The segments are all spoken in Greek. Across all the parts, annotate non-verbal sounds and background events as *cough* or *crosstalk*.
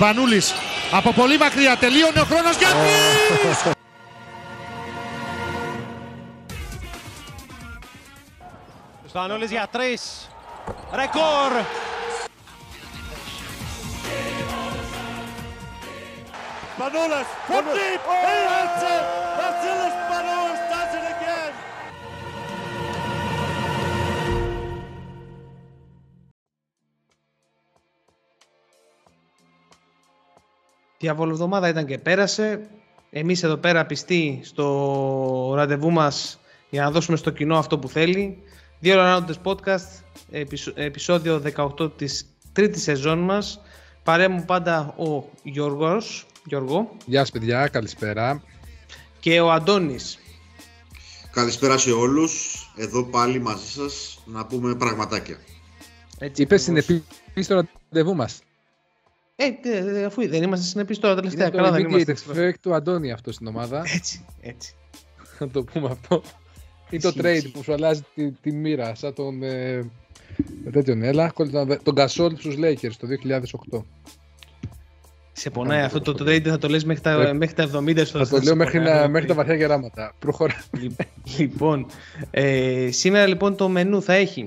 Σπανούλης από πολύ μακριά τελείωνε ο χρόνος για Σπανούλης για τρεις. Ρεκόρ. Manolas from deep. Διαβολοβδομάδα ήταν και πέρασε. Εμείς εδώ πέρα πιστοί στο ραντεβού μας για να δώσουμε στο κοινό αυτό που θέλει. Δύο Ρονάντες podcast, επεισο- επεισόδιο 18 της τρίτης σεζόν μας. Παρέ μου πάντα ο Γιώργος, Γιώργο Γεια σας παιδιά, καλησπέρα. και ο Αντώνης. Καλησπέρα σε όλους. Εδώ πάλι μαζί σας να πούμε πραγματάκια. Έτσι, Είπες ακριβώς. συνεπή στο ραντεβού μας. Ε, τε- τε- αφού δεν είμαστε συνεπείς τώρα τελευταία. Είναι Καλά το δεν είμαστε. immediate effect του Αντώνη αυτός στην ομάδα. Έτσι, έτσι. Να το πούμε αυτό. Ή το Ισχύει, trade ισχύει. που σου αλλάζει τη, τη μοίρα, σαν τον. Ε, τέτοιον, έλα, τον, τον Gasol στους Lakers το 2008. Σε πονάει αυτό το trade, θα το λες μέχρι τα, Ε, μέχρι τα 70 στο Θα το λέω μέχρι, να, μέχρι τα βαθιά γεράματα. Προχωρά. Λοιπόν, ε, σήμερα λοιπόν το μενού θα έχει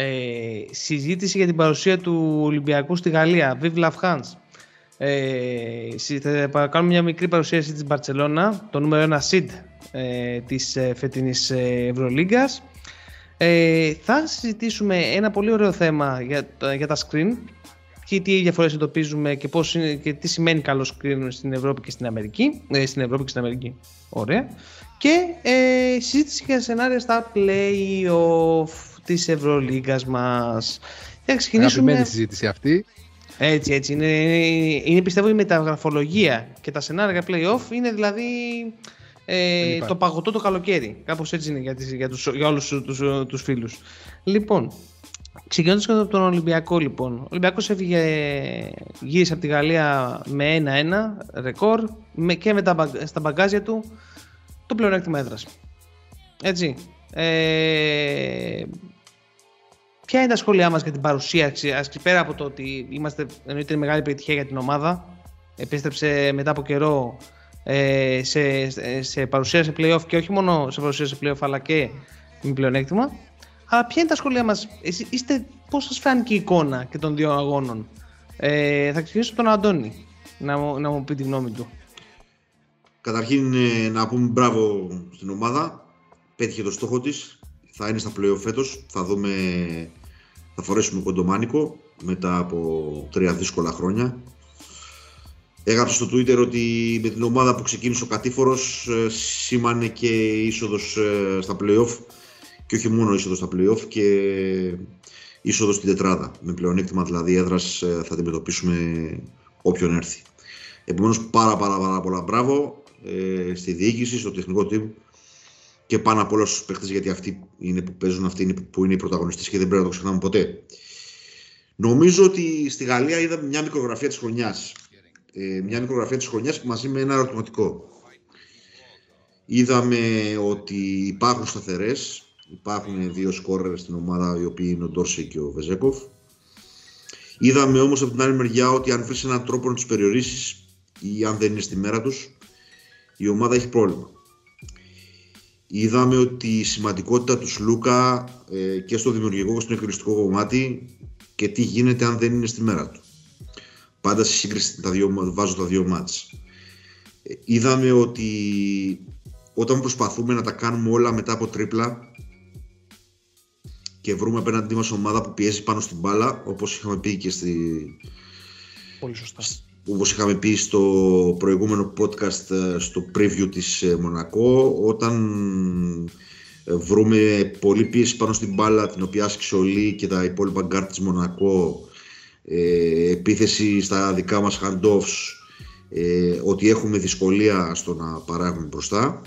ε, συζήτηση για την παρουσία του Ολυμπιακού στη Γαλλία, Vive la France. Ε, συ- θα κάνουμε μια μικρή παρουσίαση της Μπαρτσελώνα, το νούμερο 1 seed ε, της ε, φετινής ε, Ευρωλίγκας. Ε, θα συζητήσουμε ένα πολύ ωραίο θέμα για, τα- για τα screen και τι διαφορές εντοπίζουμε και, πώς είναι, και τι σημαίνει καλό screen στην Ευρώπη και στην Αμερική. Ε, στην Ευρώπη και στην Αμερική. Ωραία. Και ε, συζήτηση για σενάρια στα play-off της Ευρωλίγκας μας. Θα ξεκινήσουμε... Αγαπημένη συζήτηση αυτή. Έτσι, έτσι. Είναι, είναι, είναι πιστεύω η μεταγραφολογία και τα σενάρια play-off είναι δηλαδή ε, υπάρχει. το παγωτό το καλοκαίρι. Κάπως έτσι είναι για, τις, για, τους, για όλους τους, τους φίλους. Λοιπόν, ξεκινώντας από τον Ολυμπιακό λοιπόν. Ο Ολυμπιακός έφυγε, γύρισε από τη Γαλλία με 1-1 ρεκόρ με, και με τα, μπαγ- στα μπαγκάζια του το πλεονέκτημα έδρας. Έτσι. Ε, Ποια είναι τα σχόλιά μας για την παρουσία, ας και πέρα από το ότι είμαστε, εννοείται είναι μεγάλη επιτυχία για την ομάδα, επέστρεψε μετά από καιρό ε, σε, σε, σε παρουσία σε play-off και όχι μόνο σε παρουσία σε play-off αλλά και με πλεονέκτημα. Αλλά ποια είναι τα σχόλιά μας, Εσείς είστε, πώς σας φάνηκε η εικόνα και των δύο αγώνων; Ε, θα ξεκινήσω από τον Αντώνη να, μου- να μου πει τη γνώμη του. Καταρχήν ε, να πούμε μπράβο στην ομάδα. Πέτυχε το στόχο της. Θα είναι στα play φέτος. Θα δούμε, θα φορέσουμε κοντομάνικο μετά από τρία δύσκολα χρόνια. Έγραψε στο Twitter ότι με την ομάδα που ξεκίνησε ο Κατήφορος ε, σήμανε και είσοδος ε, στα play-off και όχι μόνο είσοδος στα play-off και είσοδος στην τετράδα. Με πλεονέκτημα δηλαδή έδρας ε, θα αντιμετωπίσουμε όποιον έρθει. Επομένως πάρα πάρα πάρα πολλά μπράβο ε, στη διοίκηση, στο τεχνικό team και πάνω απ' όλα στους παίχτες γιατί αυτοί είναι που παίζουν, αυτοί είναι που είναι οι πρωταγωνιστές και δεν πρέπει να το ξεχνάμε ποτέ. Νομίζω ότι στη Γαλλία είδαμε μια μικρογραφία της χρονιάς. Ε, μια μικρογραφία της χρονιάς μαζί με ένα ερωτηματικό. Είδαμε ότι υπάρχουν σταθερές, υπάρχουν δύο σκόρερ στην ομάδα οι οποίοι είναι ο Ντόρσε και ο Βεζέκοφ. Είδαμε όμως από την άλλη μεριά ότι αν βρεις έναν τρόπο να τους περιορίσεις ή αν δεν είναι στη μέρα τους, η ομάδα έχει πρόβλημα. Είδαμε ότι η σημαντικότητα τους Σλούκα ε, και στο δημιουργικό και στο εκκριστικό κομμάτι και τι γίνεται αν δεν είναι στη μέρα του. Πάντα σε σύγκριση τα δύο, βάζω τα δύο μάτς. Ε, είδαμε ότι όταν προσπαθούμε να τα κάνουμε όλα μετά από τρίπλα και βρούμε απέναντί μας ομάδα που πιέζει πάνω στην μπάλα, όπως είχαμε πει και στη, Πολύ σωστά. Όπως είχαμε πει στο προηγούμενο podcast ε, στο preview της ε, Μονακό όταν ε, βρούμε πολύ πίεση πάνω στην μπάλα την οποία άσκησε ο Λί και τα υπόλοιπα γκαρντ της Μονακό ε, επίθεση στα δικά μας handoffs ε, ότι έχουμε δυσκολία στο να παράγουμε μπροστά.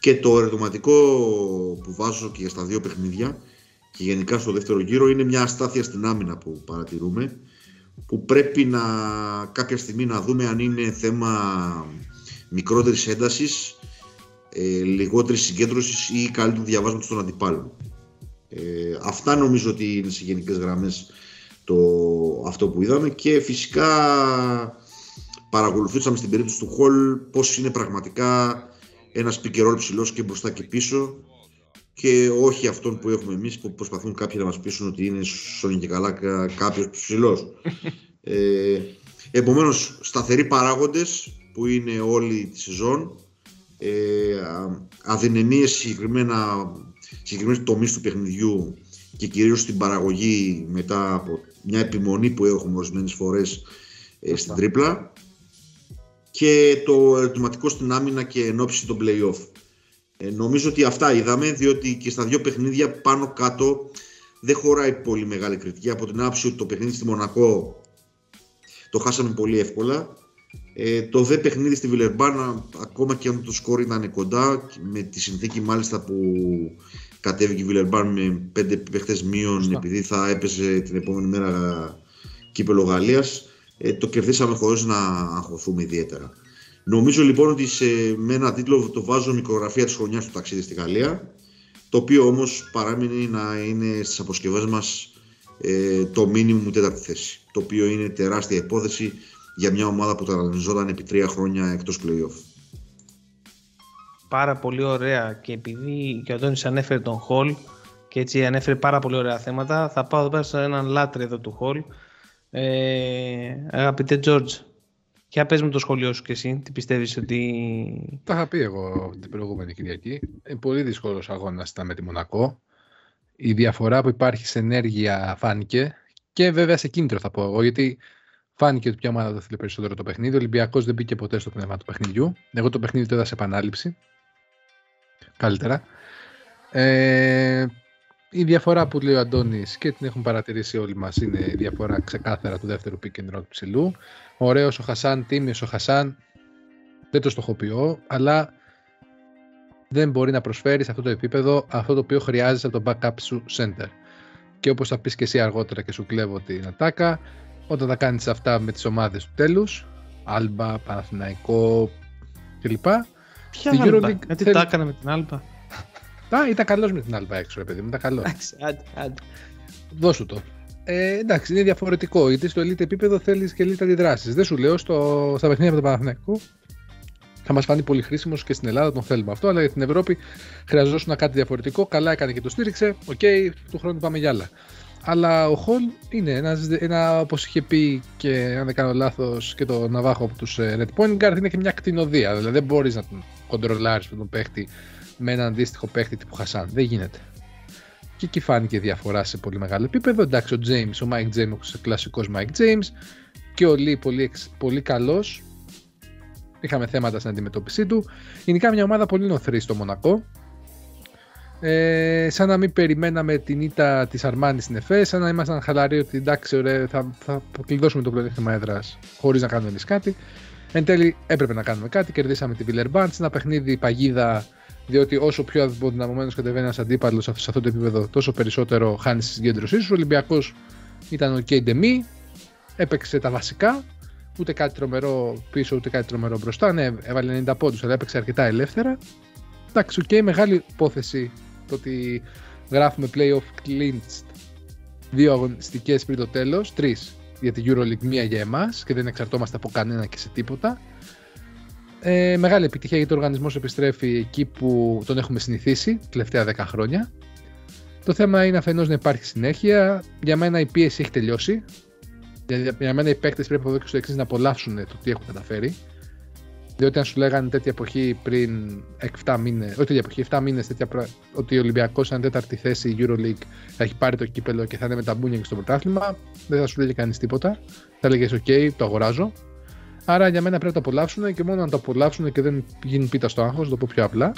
Και το ερωτηματικό που βάζω και στα δύο παιχνίδια και γενικά στο δεύτερο γύρο είναι μια αστάθεια στην άμυνα που παρατηρούμε που πρέπει να κάποια στιγμή να δούμε αν είναι θέμα μικρότερης έντασης, ε, λιγότερης συγκέντρωσης ή καλύτερου διαβάσματος των αντιπάλων. Ε, αυτά νομίζω ότι είναι σε γενικές γραμμές το, αυτό που είδαμε και φυσικά παρακολουθούσαμε στην περίπτωση του Χολ πώς είναι πραγματικά ένας πικερόλ ψηλός και μπροστά και πίσω και όχι αυτόν που έχουμε εμείς που προσπαθούν κάποιοι να μας πείσουν ότι είναι σώνει και καλά κάποιος ψηλός. *laughs* ε, επομένως σταθεροί παράγοντες που είναι όλη τη σεζόν ε, αδυναμίες συγκεκριμένα συγκεκριμένες τομείς του παιχνιδιού και κυρίως στην παραγωγή μετά από μια επιμονή που έχουμε ορισμένες φορές ε, στην τρίπλα και το ερωτηματικό στην άμυνα και ενόψη των play-off. Ε, νομίζω ότι αυτά είδαμε, διότι και στα δύο παιχνίδια πάνω κάτω δεν χωράει πολύ μεγάλη κριτική. Από την άποψη ότι το παιχνίδι στη Μονακό το χάσαμε πολύ εύκολα. Ε, το δε παιχνίδι στη Βιλερμπάνα, ακόμα και αν το σκόρ ήταν κοντά, με τη συνθήκη μάλιστα που κατέβηκε η Βιλερμπάν με πέντε παίχτες μείον επειδή θα έπαιζε την επόμενη μέρα κύπελο Γαλλίας, ε, το κερδίσαμε χωρίς να αγχωθούμε ιδιαίτερα. Νομίζω λοιπόν ότι σε, με ένα τίτλο το βάζω μικρογραφία της χρονιάς του ταξίδι στη Γαλλία, το οποίο όμως παράμεινε να είναι στις αποσκευές μας ε, το μήνυμο τέταρτη θέση, το οποίο είναι τεράστια υπόθεση για μια ομάδα που ταρανιζόταν επί τρία χρόνια εκτός play-off. Πάρα πολύ ωραία και επειδή και ο Αντώνης ανέφερε τον Χολ και έτσι ανέφερε πάρα πολύ ωραία θέματα, θα πάω εδώ πέρα σε έναν λάτρε εδώ του Χολ. Ε, αγαπητέ Τζόρτζ, Ποια πες με το σχολείο σου και εσύ, τι πιστεύεις ότι... Τα είχα πει εγώ την προηγούμενη Κυριακή. Είναι πολύ δύσκολος αγώνας ήταν με τη Μονακό. Η διαφορά που υπάρχει σε ενέργεια φάνηκε και βέβαια σε κίνητρο θα πω εγώ, γιατί φάνηκε ότι πια ομάδα δεν θέλει περισσότερο το παιχνίδι. Ο Ολυμπιακός δεν μπήκε ποτέ στο πνεύμα του παιχνιδιού. Εγώ το παιχνίδι το είδα σε επανάληψη. Καλύτερα. Ε, η διαφορά που λέει ο Αντώνης και την έχουν παρατηρήσει όλοι μας είναι η διαφορά ξεκάθαρα του δεύτερου pick and roll του ψηλού. Ωραίος ο Χασάν, τίμιος ο Χασάν. Δεν το στοχοποιώ, αλλά δεν μπορεί να προσφέρει σε αυτό το επίπεδο αυτό το οποίο χρειάζεσαι από το backup σου center. Και όπως θα πεις και εσύ αργότερα και σου κλέβω την ατάκα, όταν τα κάνεις αυτά με τις ομάδες του τέλους, Άλμπα, Παναθηναϊκό κλπ. Ποια Άλμπα, γιατί θέλει... τα έκανα με την Άλμπα; Α, ήταν καλός με την Άλμπα έξω, ρε παιδί μου, ήταν καλός. Δώσου το. Ε, εντάξει, είναι διαφορετικό. Γιατί στο elite επίπεδο θέλεις και elite αντιδράσεις. Δεν σου λέω στο, στα παιχνίδια με τον Παναθηναϊκό θα μας φανεί πολύ χρήσιμος και στην Ελλάδα τον θέλουμε αυτό. Αλλά για την Ευρώπη χρειαζόταν κάτι διαφορετικό. Καλά έκανε και το στήριξε. Οκ, okay, του χρόνου πάμε για άλλα. Αλλά ο Χολ είναι ένας, ένα όπως είχε πει και αν δεν κάνω λάθος και το Ναβάχο από τους ε, Red Point Guard, είναι και μια κτηνοδία. Δηλαδή δεν μπορείς να τον κοντρολάρεις με τον παίχτη με έναν αντίστοιχο παίχτη τύπου Χασάν. Δεν γίνεται. Και εκεί φάνηκε διαφορά σε πολύ μεγάλο επίπεδο. Εντάξει, ο James, ο Mike James, ο κλασικός Mike James και ο Lee πολύ, πολύ καλός. Είχαμε θέματα στην αντιμετώπιση του. Γενικά μια ομάδα πολύ νοθρή στο Μονακό. Ε, σαν να μην περιμέναμε την ήττα της Αρμάνης στην ΕΦΕ, σαν να ήμασταν χαλαροί ότι εντάξει, ωραία, θα, θα κλειδώσουμε το πλεονέκτημα έδρας χωρίς να κάνουμε εμείς κάτι. Εν τέλει έπρεπε να κάνουμε κάτι. Κερδίσαμε την Villeurbanne σε ένα παιχνίδι παγίδα, διότι όσο πιο αδυναμωμένο κατεβαίνει ένας αντίπαλος σε αυτό το επίπεδο, τόσο περισσότερο χάνει τη συγκέντρωσή σου. Ο Ολυμπιακός ήταν ο Κέιντεμι, έπαιξε τα βασικά. Ούτε κάτι τρομερό πίσω, ούτε κάτι τρομερό μπροστά. Ναι, έβαλε 90 πόντους, αλλά έπαιξε αρκετά ελεύθερα. Εντάξει, OK, okay, μεγάλη υπόθεση το ότι γράφουμε playoff clinched δύο αγωνιστικές πριν το τέλος, τρεις για την Euroleague, μία για εμάς και δεν εξαρτώμαστε από κανένα και σε τίποτα. Ε, μεγάλη επιτυχία γιατί ο οργανισμός επιστρέφει εκεί που τον έχουμε συνηθίσει τελευταία 10 χρόνια. Το θέμα είναι αφενός να υπάρχει συνέχεια. Για μένα η πίεση έχει τελειώσει. Για, για μένα οι παίκτες πρέπει από εδώ και στο εξής να απολαύσουν το τι έχουν καταφέρει. Διότι αν σου λέγανε τέτοια εποχή πριν 7 μήνες, όχι τέτοια εποχή, 7 μήνες, ότι ο Ολυμπιακός, αν τέταρτη θέση η Euroleague θα έχει πάρει το κύπελο και θα είναι με τα μπούνια και στο πρωτάθλημα, δεν θα σου λέγε κανείς τίποτα. Θα έλεγε: OK, το αγοράζω. Άρα για μένα πρέπει να το απολαύσουν και μόνο να το απολαύσουν και δεν γίνει πίτα στο άγχος, το πω πιο απλά,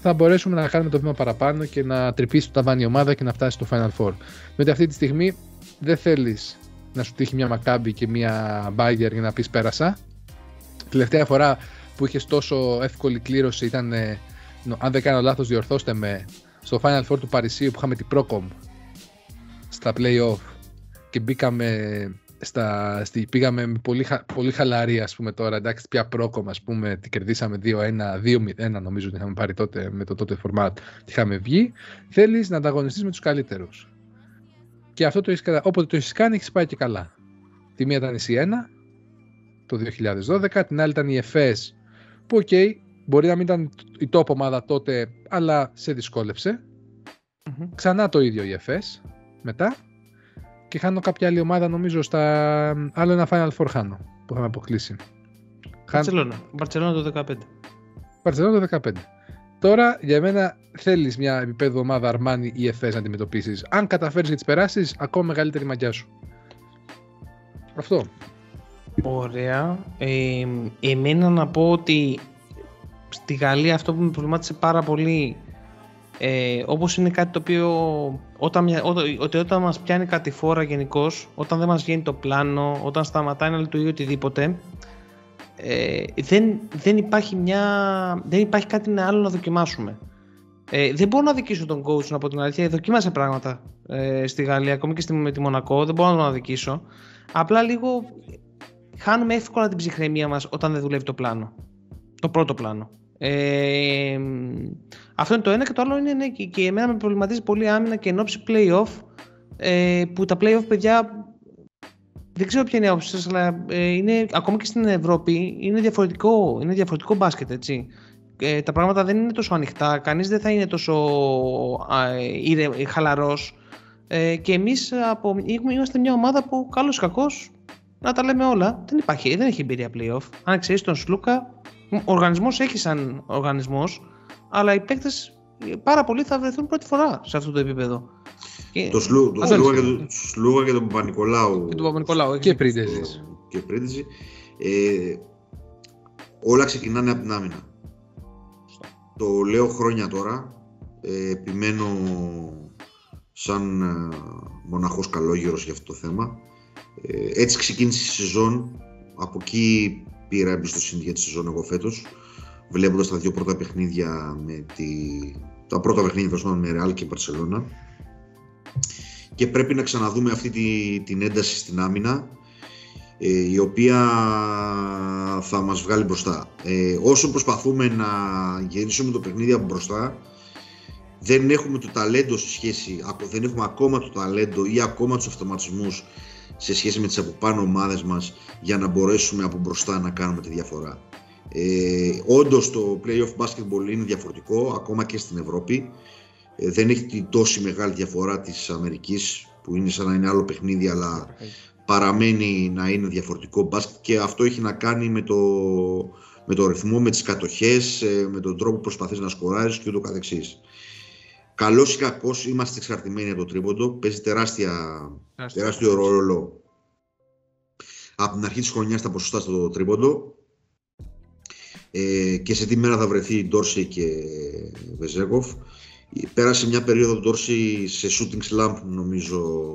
θα μπορέσουμε να κάνουμε το βήμα παραπάνω και να τρυπήσει το ταβάνι η ομάδα και να φτάσει στο Final Four. Διότι αυτή τη στιγμή δεν θέλεις να σου τύχει μια Μακάμπη και μια Μπάγκερ για να πεις πέρασα τελευταία φορά που είχες τόσο εύκολη κλήρωση ήταν, ε, αν δεν κάνω λάθος διορθώστε με, στο Final Four του Παρισίου που είχαμε την Procom στα play-off και μπήκαμε στα, στη, πήγαμε με πολύ, πολύ χαλαρή ας πούμε τώρα, εντάξει πια Procom ας πούμε, τη κερδίσαμε 2-1, 2-1 νομίζω ότι είχαμε πάρει τότε με το τότε format, τη είχαμε βγει, θέλεις να ανταγωνιστείς με τους καλύτερους. Και αυτό το έχεις, όποτε το έχεις κάνει, έχεις πάει και καλά. Τη μία ήταν η Σιένα το 2012, την άλλη ήταν η ΕΦΕΣ που, OK, okay, μπορεί να μην ήταν η top ομάδα τότε, αλλά σε δυσκόλεψε. Mm-hmm. Ξανά το ίδιο η ΕΦΕΣ μετά. Και χάνω κάποια άλλη ομάδα, νομίζω, στα άλλο ένα Final Four χάνω που θα με αποκλείσει. Μπαρσελόνα. Μπαρσελόνα το 15. Μπαρσελόνα το 15. Τώρα για μένα θέλεις μια επίπεδο ομάδα Αρμάνι ή ΕΦΕΣ να αντιμετωπίσεις. Αν καταφέρεις και τις περάσεις, ακόμα μεγαλύτερη μαγιά σου. Αυτό. Ωραία. Ε, εμένα να πω ότι στη Γαλλία αυτό που με προβλημάτισε πάρα πολύ ε, όπως είναι κάτι το οποίο όταν, όταν, ότι όταν μας πιάνει κάτι φόρα γενικώς, όταν δεν μας βγαίνει το πλάνο, όταν σταματάει να λειτουργεί οτιδήποτε ε, δεν, δεν, υπάρχει μια, δεν υπάρχει κάτι άλλο να δοκιμάσουμε. Ε, δεν μπορώ να δικήσω τον coach να πω την αλήθεια. Δοκίμασε πράγματα ε, στη Γαλλία, ακόμη και στη, με τη Μονακό. Δεν μπορώ να τον αδικήσω. Απλά λίγο χάνουμε εύκολα την ψυχραιμία μας όταν δεν δουλεύει το πλάνο. Το πρώτο πλάνο. Ε, αυτό είναι το ένα και το άλλο είναι ναι, και, και εμένα με προβληματίζει πολύ άμυνα και ενόψει play-off ε, που τα play-off παιδιά δεν ξέρω ποια είναι η άποψη σας αλλά ε, είναι, ακόμα και στην Ευρώπη είναι διαφορετικό, είναι διαφορετικό μπάσκετ έτσι. Ε, τα πράγματα δεν είναι τόσο ανοιχτά, κανείς δεν θα είναι τόσο ε, χαλαρός ε, και εμείς από, είμαστε μια ομάδα που καλώς κακός να τα λέμε όλα. Δεν υπάρχει, δεν έχει εμπειρία playoff. Αν ξέρεις τον Σλούκα, ο οργανισμός έχει σαν οργανισμός, αλλά οι παίκτες πάρα πολλοί θα βρεθούν πρώτη φορά σε αυτό το επίπεδο. Το, Σλού, το Σλούγα, και το, Σλούγα και τον Παπα-Νικολάου. Και τον Παπα-Νικολάου. Και Πρίντεζη. Και Πρίντεζη. Ε, όλα ξεκινάνε από την άμυνα. Το λέω χρόνια τώρα. Ε, επιμένω σαν ε, μοναχός καλόγερος για αυτό το θέμα. Ε, έτσι ξεκίνησε η σεζόν. Από εκεί πήρα εμπιστοσύνη για τη σεζόν εγώ φέτος. Βλέποντας τα δύο πρώτα παιχνίδια με τη... τα πρώτα παιχνίδια με Real και Barcelona. Και πρέπει να ξαναδούμε αυτή τη, την ένταση στην άμυνα ε, η οποία θα μας βγάλει μπροστά. Ε, όσο προσπαθούμε να γυρίσουμε το παιχνίδι από μπροστά, δεν έχουμε το ταλέντο σε σχέση, δεν έχουμε ακόμα το ταλέντο ή ακόμα τους αυτοματισμούς σε σχέση με τις από πάνω ομάδες μας για να μπορέσουμε από μπροστά να κάνουμε τη διαφορά. Ε, όντως το playoff basketball είναι διαφορετικό ακόμα και στην Ευρώπη. Ε, δεν έχει τόση μεγάλη διαφορά της Αμερικής που είναι σαν να είναι άλλο παιχνίδι αλλά παραμένει να είναι διαφορετικό μπάσκετ και αυτό έχει να κάνει με το, με το ρυθμό, με τις κατοχές, ε, με τον τρόπο που προσπαθείς να σκοράρεις και ούτω καθεξής. Καλός ή κακός, είμαστε εξαρτημένοι από το τρίποντο. Παίζει τεράστια, τεράστιο ρόλο από την αρχή της χρονιάς τα ποσοστά στο τρίποντο. Ε, και σε τι μέρα θα βρεθεί Ντόρση και Βεζέκοφ. Πέρασε μια περίοδο Ντόρση σε shooting slump νομίζω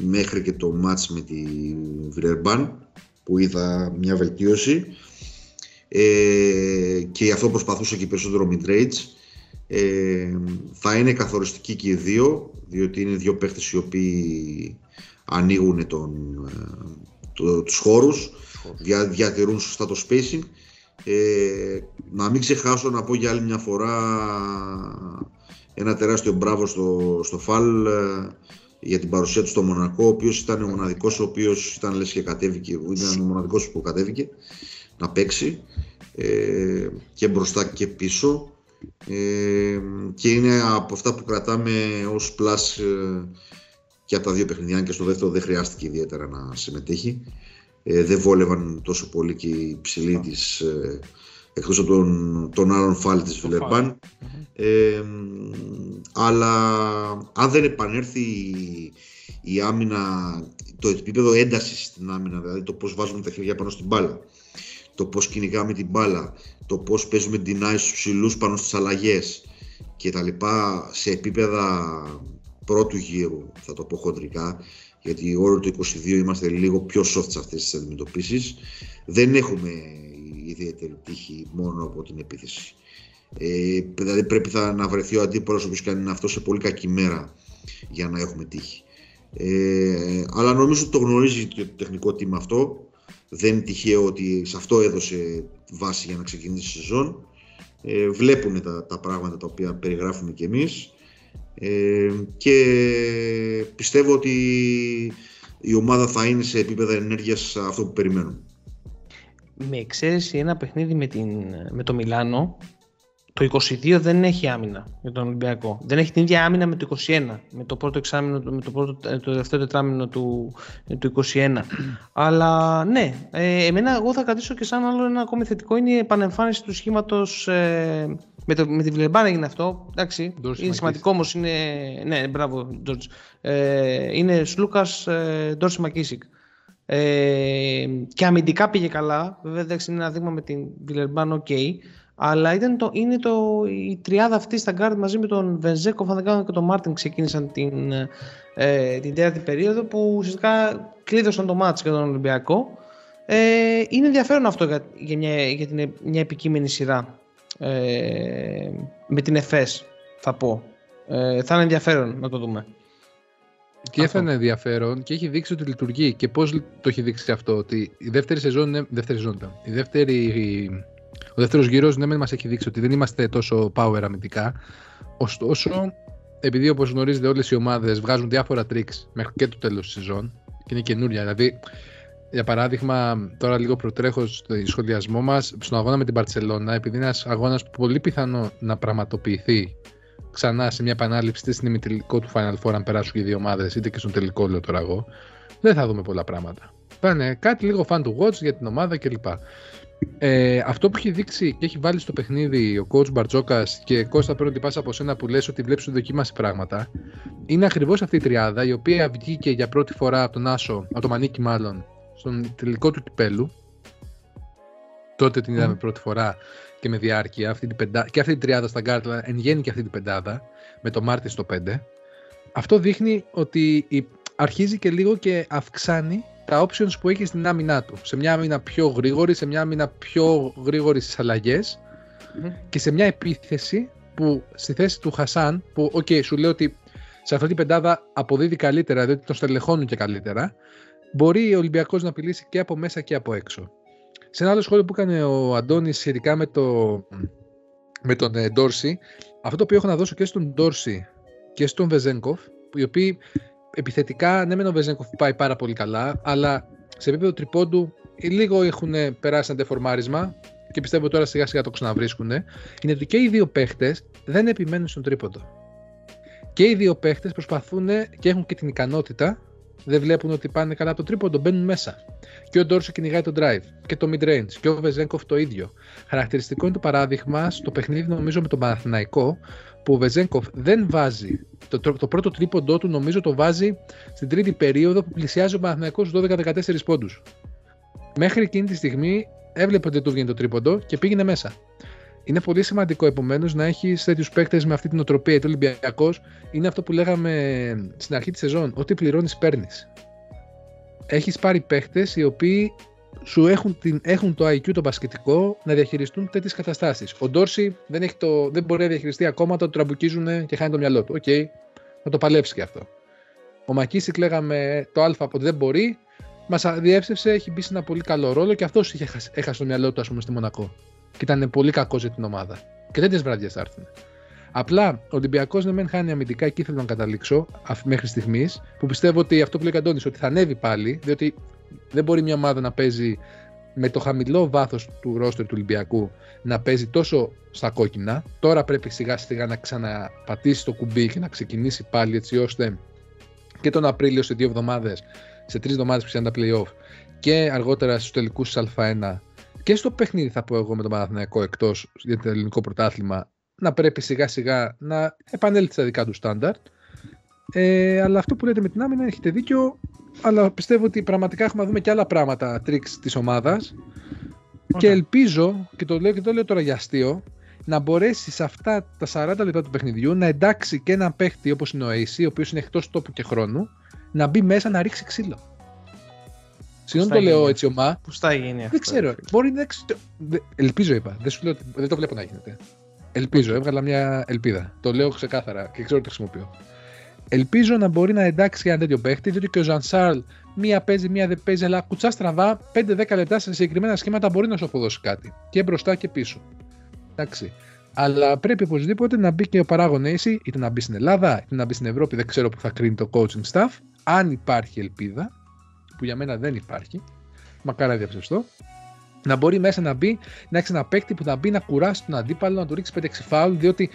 μέχρι και το match με τη Βιρερμπάν που είδα μια βελτίωση ε, και γι' αυτό προσπαθούσα και περισσότερο mid-range ε, θα είναι καθοριστικοί και οι δύο, διότι είναι δύο παίχτες οι οποίοι ανοίγουν τον, ε, το, τους χώρους, δια, διατηρούν σωστά το spacing. Ε, να μην ξεχάσω να πω για άλλη μια φορά ένα τεράστιο μπράβο στο, στο Φαλ ε, για την παρουσία του στο Μονακό, ο οποίος ήταν ο μοναδικός ο οποίος ήταν λες και κατέβηκε, ήταν ο μοναδικός που κατέβηκε να παίξει ε, και μπροστά και πίσω ε, και είναι από αυτά που κρατάμε ως πλάς ε, και από τα δύο παιχνιδιά και στο δεύτερο δεν χρειάστηκε ιδιαίτερα να συμμετέχει. Ε, δεν βόλευαν τόσο πολύ και οι ψηλοί της ε, εκτός από τον, τον άλλον φάλ της Βιλερμπάν. Ε, αλλά αν δεν επανέλθει η, η άμυνα, το επίπεδο έντασης στην άμυνα, δηλαδή το πώς βάζουμε τα χέρια πάνω στην μπάλα, το πώς κυνηγάμε την μπάλα, το πώς παίζουμε deny στους ψηλούς πάνω στις αλλαγές και τα λοιπά σε επίπεδα πρώτου γύρου, θα το πω χοντρικά, γιατί όλο το 22 είμαστε λίγο πιο soft σε αυτές τις αντιμετωπίσεις. Δεν έχουμε ιδιαίτερη τύχη μόνο από την επίθεση. Ε, δηλαδή πρέπει θα, να βρεθεί ο αντίπαλος όπως κάνει αυτό σε πολύ κακή μέρα για να έχουμε τύχη. Ε, αλλά νομίζω ότι το γνωρίζει το τεχνικό team αυτό δεν είναι τυχαίο ότι σε αυτό έδωσε βάση για να ξεκινήσει η σεζόν. Ε, βλέπουν τα, τα πράγματα τα οποία περιγράφουμε κι εμείς Ε, και πιστεύω ότι η ομάδα θα είναι σε επίπεδα ενέργειας αυτό που περιμένουν. Με εξαίρεση ένα παιχνίδι με, την, με το Μιλάνο, το 22 δεν έχει άμυνα για τον Ολυμπιακό. Δεν έχει την ίδια άμυνα με το 21, με το πρώτο εξάμεινο, με το, πρώτο, ε, το δεύτερο τετράμινο του, ε, του 21. *clears throat* Αλλά ναι, ε, εμένα εγώ θα κρατήσω και σαν άλλο ένα ακόμη θετικό είναι η επανεμφάνιση του σχήματος. Ε, με, το, με τη Βιλερμπάν έγινε αυτό. Εντάξει, είναι σημαντικό όμως. Είναι, ναι, μπράβο, George. Ε, είναι Σλούκας ε, Ντόρση Μακίσικ. Ε, και αμυντικά πήγε καλά. Βέβαια, εντάξει, είναι ένα δείγμα με την Βιλερμπάν, OK. Okay, αλλά ήταν το, είναι το, η τριάδα αυτή στα γκαρντ μαζί με τον Βεζένκοφ, αν δεν κάνω και τον Μάρτιν ξεκίνησαν την, ε, την τέταρτη περίοδο που ουσιαστικά κλείδωσαν το μάτς για τον Ολυμπιακό. Ε, είναι ενδιαφέρον αυτό για, για, μια, για την, μια επικείμενη σειρά ε, με την ΕΦΕΣ θα πω. Ε, θα είναι ενδιαφέρον να το δούμε. Και έφανε ενδιαφέρον και έχει δείξει ότι λειτουργεί. Και πώς το έχει δείξει αυτό, ότι η δεύτερη σεζόν, δεύτερη σεζόν η δεύτερη ο δεύτερος γύρος ναι, μας έχει δείξει ότι δεν είμαστε τόσο power αμυντικά. Ωστόσο, επειδή όπως γνωρίζετε, όλες οι ομάδες βγάζουν διάφορα tricks μέχρι και το τέλος της σεζόν και είναι καινούρια. Δηλαδή, για παράδειγμα, τώρα λίγο προτρέχω στο σχολιασμό μας, στον αγώνα με την Παρσελώνα, επειδή είναι ένας αγώνας που πολύ πιθανό να πραγματοποιηθεί ξανά σε μια επανάληψη είτε στην ημιτελικό του Final Four, αν περάσουν και οι δύο ομάδες, είτε και στον τελικό, λέω τώρα εγώ, δεν θα δούμε πολλά πράγματα. Πάνε κάτι λίγο fan to watch για την ομάδα κλπ. Ε, αυτό που έχει δείξει και έχει βάλει στο παιχνίδι ο coach Μπαρτζόκας και Κώστα παίρνω την πάσα από σένα που λες ότι βλέπεις ότι δοκίμασε πράγματα είναι ακριβώς αυτή η τριάδα η οποία βγήκε για πρώτη φορά από τον Άσο, από τον Μανίκη μάλλον, στον τελικό του κυπέλου. Τότε την είδαμε πρώτη φορά και με διάρκεια αυτή την πεντά... και αυτή η τριάδα στα γκάρτλα εν γέννη και αυτή την πεντάδα με το Μάρτι στο 5. Αυτό δείχνει ότι αρχίζει και λίγο και αυξάνει τα options που έχει στην άμυνά του. Σε μια άμυνα πιο γρήγορη, σε μια άμυνα πιο γρήγορης στι αλλαγε και σε μια επίθεση που στη θέση του Χασάν, που, OK, okay, σου λέω ότι σε αυτή την πεντάδα αποδίδει καλύτερα, διότι τον στελεχώνουν και καλύτερα, μπορεί ο Ολυμπιακός να απειλήσει και από μέσα και από έξω. Σε ένα άλλο σχόλιο που έκανε ο Αντώνης σχετικά με, το, με τον ε, Ντόρση, αυτό το οποίο έχω να δώσω και στον Ντόρση και στον Βεζένκοφ, οι οποίοι επιθετικά, ναι, μεν ο Βεζένκοφ πάει πάρα πολύ καλά, αλλά σε επίπεδο τριπόντου λίγο έχουν περάσει ένα τεφορμάρισμα και πιστεύω τώρα σιγά σιγά το ξαναβρίσκουν. Είναι ότι και οι δύο παίχτες δεν επιμένουν στον τρίποντο. Και οι δύο παίχτες προσπαθούν και έχουν και την ικανότητα, δεν βλέπουν ότι πάνε καλά από το τρίποντο, μπαίνουν μέσα. Και ο Ντόρσο κυνηγάει το drive και το mid range και ο Βεζέγκοφ το ίδιο. Χαρακτηριστικό είναι το παράδειγμα στο παιχνίδι, νομίζω, με τον Παναθηναϊκό, που ο Βεζέγκοφ δεν βάζει. Το, το, πρώτο τρίποντό του νομίζω το βάζει στην τρίτη περίοδο που πλησιάζει ο Παναθηναϊκός στους 12-14 πόντους. Μέχρι εκείνη τη στιγμή έβλεπε ότι του βγαίνει το τρίποντο και πήγαινε μέσα. Είναι πολύ σημαντικό επομένως να έχεις τέτοιους παίκτες με αυτή τη νοοτροπία. Γιατί ο Ολυμπιακός είναι αυτό που λέγαμε στην αρχή της σεζόν. Ό,τι πληρώνεις, παίρνεις. Έχεις πάρει παίκτες οι οποίοι σου έχουν, την, έχουν το IQ το μπασκετικό να διαχειριστούν τέτοιες καταστάσεις. Ο Ντόρση δεν, έχει το, δεν μπορεί να διαχειριστεί ακόμα, το τραμπουκίζουν και χάνει το μυαλό του. OK, okay, θα το παλέψει και αυτό. Ο Μακίσικ λέγαμε το Α από ότι δεν μπορεί. Μας διέψευσε, έχει μπει σε ένα πολύ καλό ρόλο και αυτός είχε έχασε το μυαλό του, ας πούμε, στη Μονακό. Και ήταν πολύ κακός για την ομάδα. Και τέτοιε βραδιέ θα έρθουν. Απλά ο Ολυμπιακός ναι, μεν χάνει αμυντικά, εκεί θέλω να καταλήξω μέχρι στιγμής, που πιστεύω ότι αυτό που λέει ο Αντώνης, ότι θα ανέβει πάλι, διότι δεν μπορεί μια ομάδα να παίζει με το χαμηλό βάθος του ρόστερ του Ολυμπιακού να παίζει τόσο στα κόκκινα. Τώρα πρέπει σιγά σιγά να ξαναπατήσει το κουμπί και να ξεκινήσει πάλι έτσι ώστε και τον Απρίλιο σε δύο εβδομάδες, σε τρεις εβδομάδες που είναι τα playoff και αργότερα στους τελικούς της Α1 και στο παιχνίδι θα πω εγώ με τον Παναθηναϊκό εκτός για το ελληνικό πρωτάθλημα να πρέπει σιγά σιγά να επανέλθει στα δικά του στάνταρτ. Ε, αλλά αυτό που λέτε με την άμυνα έχετε δίκιο αλλά πιστεύω ότι πραγματικά έχουμε να δούμε και άλλα πράγματα, τρίξ της ομάδας και ελπίζω, και το λέω και το λέω τώρα για αστείο, να μπορέσει σε αυτά τα 40 λεπτά του παιχνιδιού να εντάξει και ένα παίχτη όπως είναι ο AC, ο οποίος είναι εκτός τόπου και χρόνου, να μπει μέσα να ρίξει ξύλο. Συγγνώμη το λέω έτσι ομά. Πού θα γίνει αυτό. Δεν ξέρω. Μπορεί να. Ελπίζω, είπα. Δεν, σου λέω, δεν το βλέπω να γίνεται. Ελπίζω. Έβγαλα μια ελπίδα. Το λέω ξεκάθαρα και ξέρω ότι το χρησιμοποιώ. Ελπίζω να μπορεί να εντάξει ένα τέτοιο παίχτη, διότι και ο Ζανσάρλ μία παίζει, μία δεν παίζει, αλλά κουτσά στραβά 5-10 λεπτά σε συγκεκριμένα σχήματα μπορεί να σου αποδώσει κάτι. Και μπροστά και πίσω. Εντάξει. Αλλά πρέπει οπωσδήποτε να μπει και ο παράγον AC, είτε να μπει στην Ελλάδα, είτε να μπει στην Ευρώπη. Δεν ξέρω που θα κρίνει το coaching staff. Αν υπάρχει ελπίδα, που για μένα δεν υπάρχει, μακάρι διαψευστώ, να μπορεί μέσα να μπει, να έχεις ένα παίκτη που θα μπει να κουράσει τον αντίπαλο, να του ρίξεις 5-6 φάουλ, διότι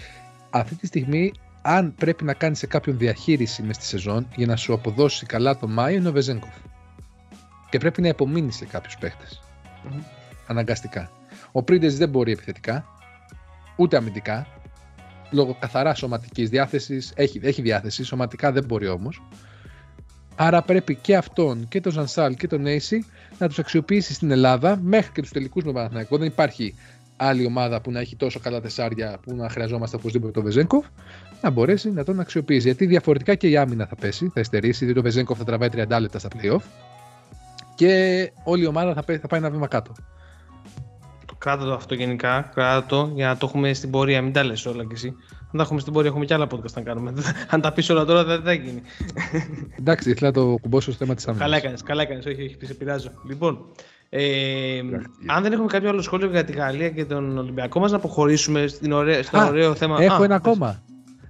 αυτή τη στιγμή, αν πρέπει να κάνεις σε κάποιον διαχείριση μες στη σεζόν για να σου αποδώσει καλά το Μάιο, είναι ο Βεζέγκοφ. Και πρέπει να υπομείνει σε κάποιους παίχτε. Mm-hmm. Αναγκαστικά. Ο Πρίντε δεν μπορεί επιθετικά, ούτε αμυντικά. Λόγω καθαρά σωματικής διάθεσης. Έχει, έχει διάθεση, σωματικά δεν μπορεί όμως. Άρα πρέπει και αυτόν και τον Ζανσάλ και τον Νέισι να τους αξιοποιήσει στην Ελλάδα μέχρι και τους τελικούς με Παναθηναϊκό. Δεν υπάρχει άλλη ομάδα που να έχει τόσο καλά τεσσάρια που να χρειαζόμαστε οπωσδήποτε τον Βεζέγκοφ να μπορέσει να τον αξιοποιήσει. Γιατί διαφορετικά και η άμυνα θα πέσει, θα εστερήσει, διότι ο Βεζέγκοφ θα τραβάει 30 λεπτά στα playoff και όλη η ομάδα θα, θα πάει ένα βήμα κάτω. Κάτω το αυτό γενικά, κάτω για να το έχουμε στην πορεία, μην τα λες όλα κι εσύ. Αν τα έχουμε στην πορεία, έχουμε κι άλλα podcast να κάνουμε. *laughs* Αν τα πεις όλα τώρα, δεν θα γίνει. *laughs* Εντάξει, ήθελα να το κουμπώσω στο θέμα της άμυνας. Καλά έκανες, καλά έκανες. Όχι, όχι, σε πειράζω. Λοιπόν, ε, αν δεν έχουμε κάποιο άλλο σχόλιο για τη Γαλλία και τον Ολυμπιακό μας, να αποχωρήσουμε στην ωραία, στο Α, ωραίο θέμα. Έχω Α, ένα ακόμα.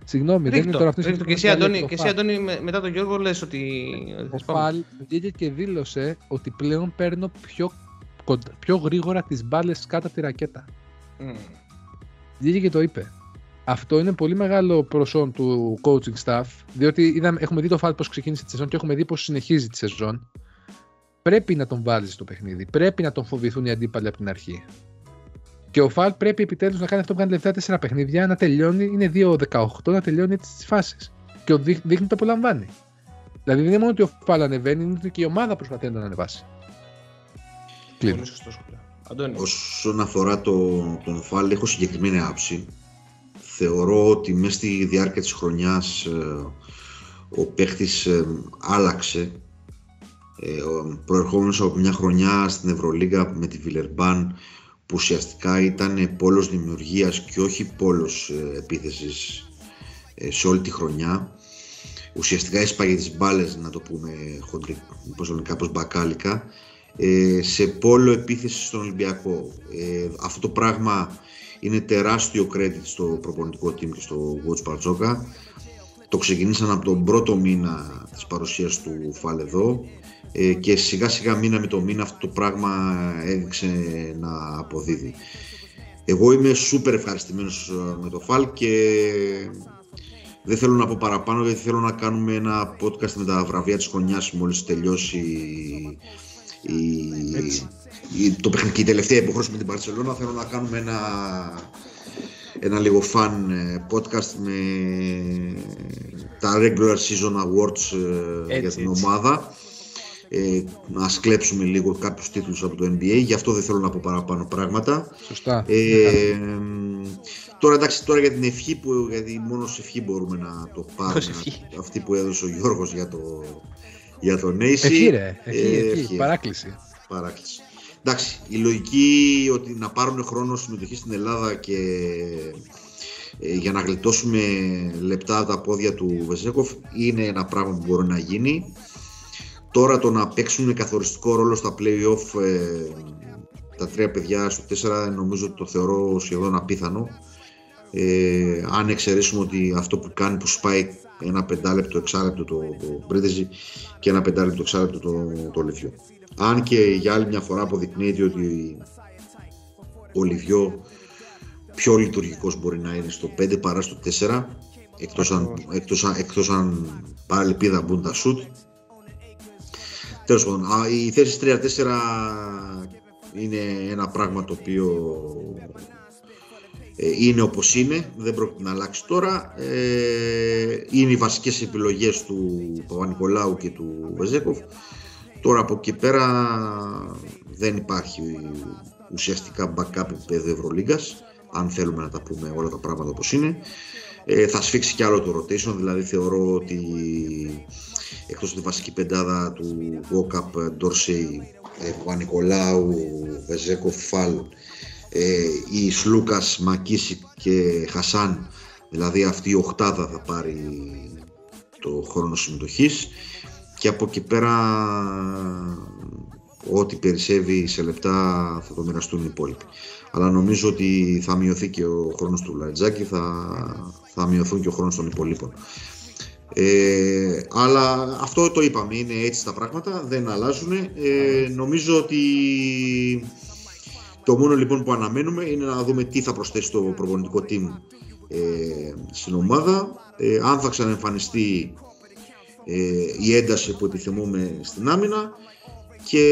Συγγνώμη, δεν είναι τώρα αυτός. Και εσύ, Αντώνη, και εσύ, Αντώνη, μετά τον Γιώργο, λες ότι. Ο Φαλ βγήκε και δήλωσε ότι πλέον παίρνω πιο, πιο γρήγορα τις μπάλες κάτω από τη ρακέτα. Mm. Βγήκε και το είπε. Αυτό είναι πολύ μεγάλο προσόν του coaching staff, διότι είδαμε, έχουμε δει το Φαλ πώς ξεκίνησε τη σεζόν και έχουμε δει πώς συνεχίζει τη σεζόν. Πρέπει να τον βάλεις στο παιχνίδι. Πρέπει να τον φοβηθούν οι αντίπαλοι από την αρχή. Και ο Φαλ πρέπει επιτέλους να κάνει αυτό που κάνει τελευταία τέσσερα παιχνίδια, να τελειώνει, είναι 2-18, να τελειώνει τις φάσεις. Και ο δείχνει ότι το απολαμβάνει. Δηλαδή δεν είναι μόνο ότι ο Φαλ ανεβαίνει, είναι ότι και η ομάδα προσπαθεί να τον ανεβάσει. Κλείνω. Όσον αφορά το, τον Φαλ, έχω συγκεκριμένη άψη. Θεωρώ ότι μέσα στη διάρκεια της χρονιάς ε, ο παίχτης ε, άλλαξε ε, προερχόμενος από μια χρονιά στην Ευρωλίγα με τη Βιλερμπάν που ουσιαστικά ήταν πόλος δημιουργίας και όχι πόλος ε, επίθεσης ε, σε όλη τη χρονιά. Ουσιαστικά έσπαγε τις μπάλες, να το πούμε κάπως μπακάλικα, ε, σε πόλο επίθεση στον Ολυμπιακό. αυτό το πράγμα είναι τεράστιο credit στο προπονητικό team και στο Watch Παρτζόκα. Το ξεκινήσαν από τον πρώτο μήνα της παρουσίας του Φάλ εδώ ε, και σιγά σιγά μήνα με το μήνα αυτό το πράγμα έδειξε να αποδίδει. Εγώ είμαι σούπερ ευχαριστημένος ε, με το Φαλ και δεν θέλω να πω παραπάνω γιατί θέλω να κάνουμε ένα podcast με τα βραβεία της χρονιάς μόλις τελειώσει η, η, το η τελευταία υποχρέωση με την Παρσελώνα θέλω να κάνουμε ένα, ένα λίγο fun ε, podcast με τα regular season awards για την ομάδα ε, να σκλέψουμε λίγο κάποιους τίτλους από το NBA, γι' αυτό δεν θέλω να πω παραπάνω πράγματα. Σωστά. Ε, τώρα εντάξει, τώρα για την ευχή, που, γιατί μόνο σε ευχή μπορούμε να το πάρουμε, αυτή που έδωσε ο Γιώργος για το, για το Νέισι. Ευχή ρε, ευχή, ε, ευχή, παράκληση. Παράκληση. Εντάξει, η λογική ότι να πάρουν χρόνο συμμετοχή στην Ελλάδα και ε, για να γλιτώσουμε λεπτά τα πόδια του Βεζέκοφ είναι ένα πράγμα που μπορεί να γίνει. Τώρα το να παίξουν καθοριστικό ρόλο στα play-off ε, τα τρία παιδιά στο 4 νομίζω ότι το θεωρώ σχεδόν απίθανο. Ε, αν εξαιρέσουμε ότι αυτό που κάνει που σπάει ένα πεντάλεπτο, εξάλεπτο το, το και ένα πεντάλεπτο, εξάλεπτο το, το Λιβιό. Αν και για άλλη μια φορά αποδεικνύεται ότι ο Λιβιό πιο λειτουργικός μπορεί να είναι στο 5 παρά στο 4 εκτός αν, εκτός, εκτός αν πάλι πήδα μπουν τα σουτ Τέλος πάντων, η θέση 3-4 είναι ένα πράγμα το οποίο ε, είναι όπως είναι, δεν πρόκειται να αλλάξει τώρα. Ε, είναι οι βασικές επιλογές του Παπα-Νικολάου και του Βεζέκοφ. Τώρα από εκεί πέρα δεν υπάρχει ουσιαστικά backup επίπεδο Ευρωλίγκας, αν θέλουμε να τα πούμε όλα τα πράγματα όπως είναι. Ε, θα σφίξει κι άλλο το rotation, δηλαδή θεωρώ ότι εκτός από τη βασική πεντάδα του Βόκαπ, Ντόρσεϊ, Παπα-Νικολάου, Βεζέκο, Φαλ, ε, η Σλούκας, Μακίση και Χασάν, δηλαδή αυτή η οχτάδα θα πάρει το χρόνο συμμετοχής και από εκεί πέρα ό,τι περισσεύει σε λεπτά θα το μοιραστούν οι υπόλοιποι. Αλλά νομίζω ότι θα μειωθεί και ο χρόνος του Λατζάκη, θα, θα μειωθούν και ο χρόνος των υπολείπων. Ε, αλλά αυτό το είπαμε, είναι έτσι τα πράγματα, δεν αλλάζουν. Ε, νομίζω ότι το μόνο λοιπόν που αναμένουμε είναι να δούμε τι θα προσθέσει το προπονητικό team ε, στην ομάδα, ε, αν θα ξαναεμφανιστεί ε, η ένταση που επιθυμούμε στην άμυνα. Και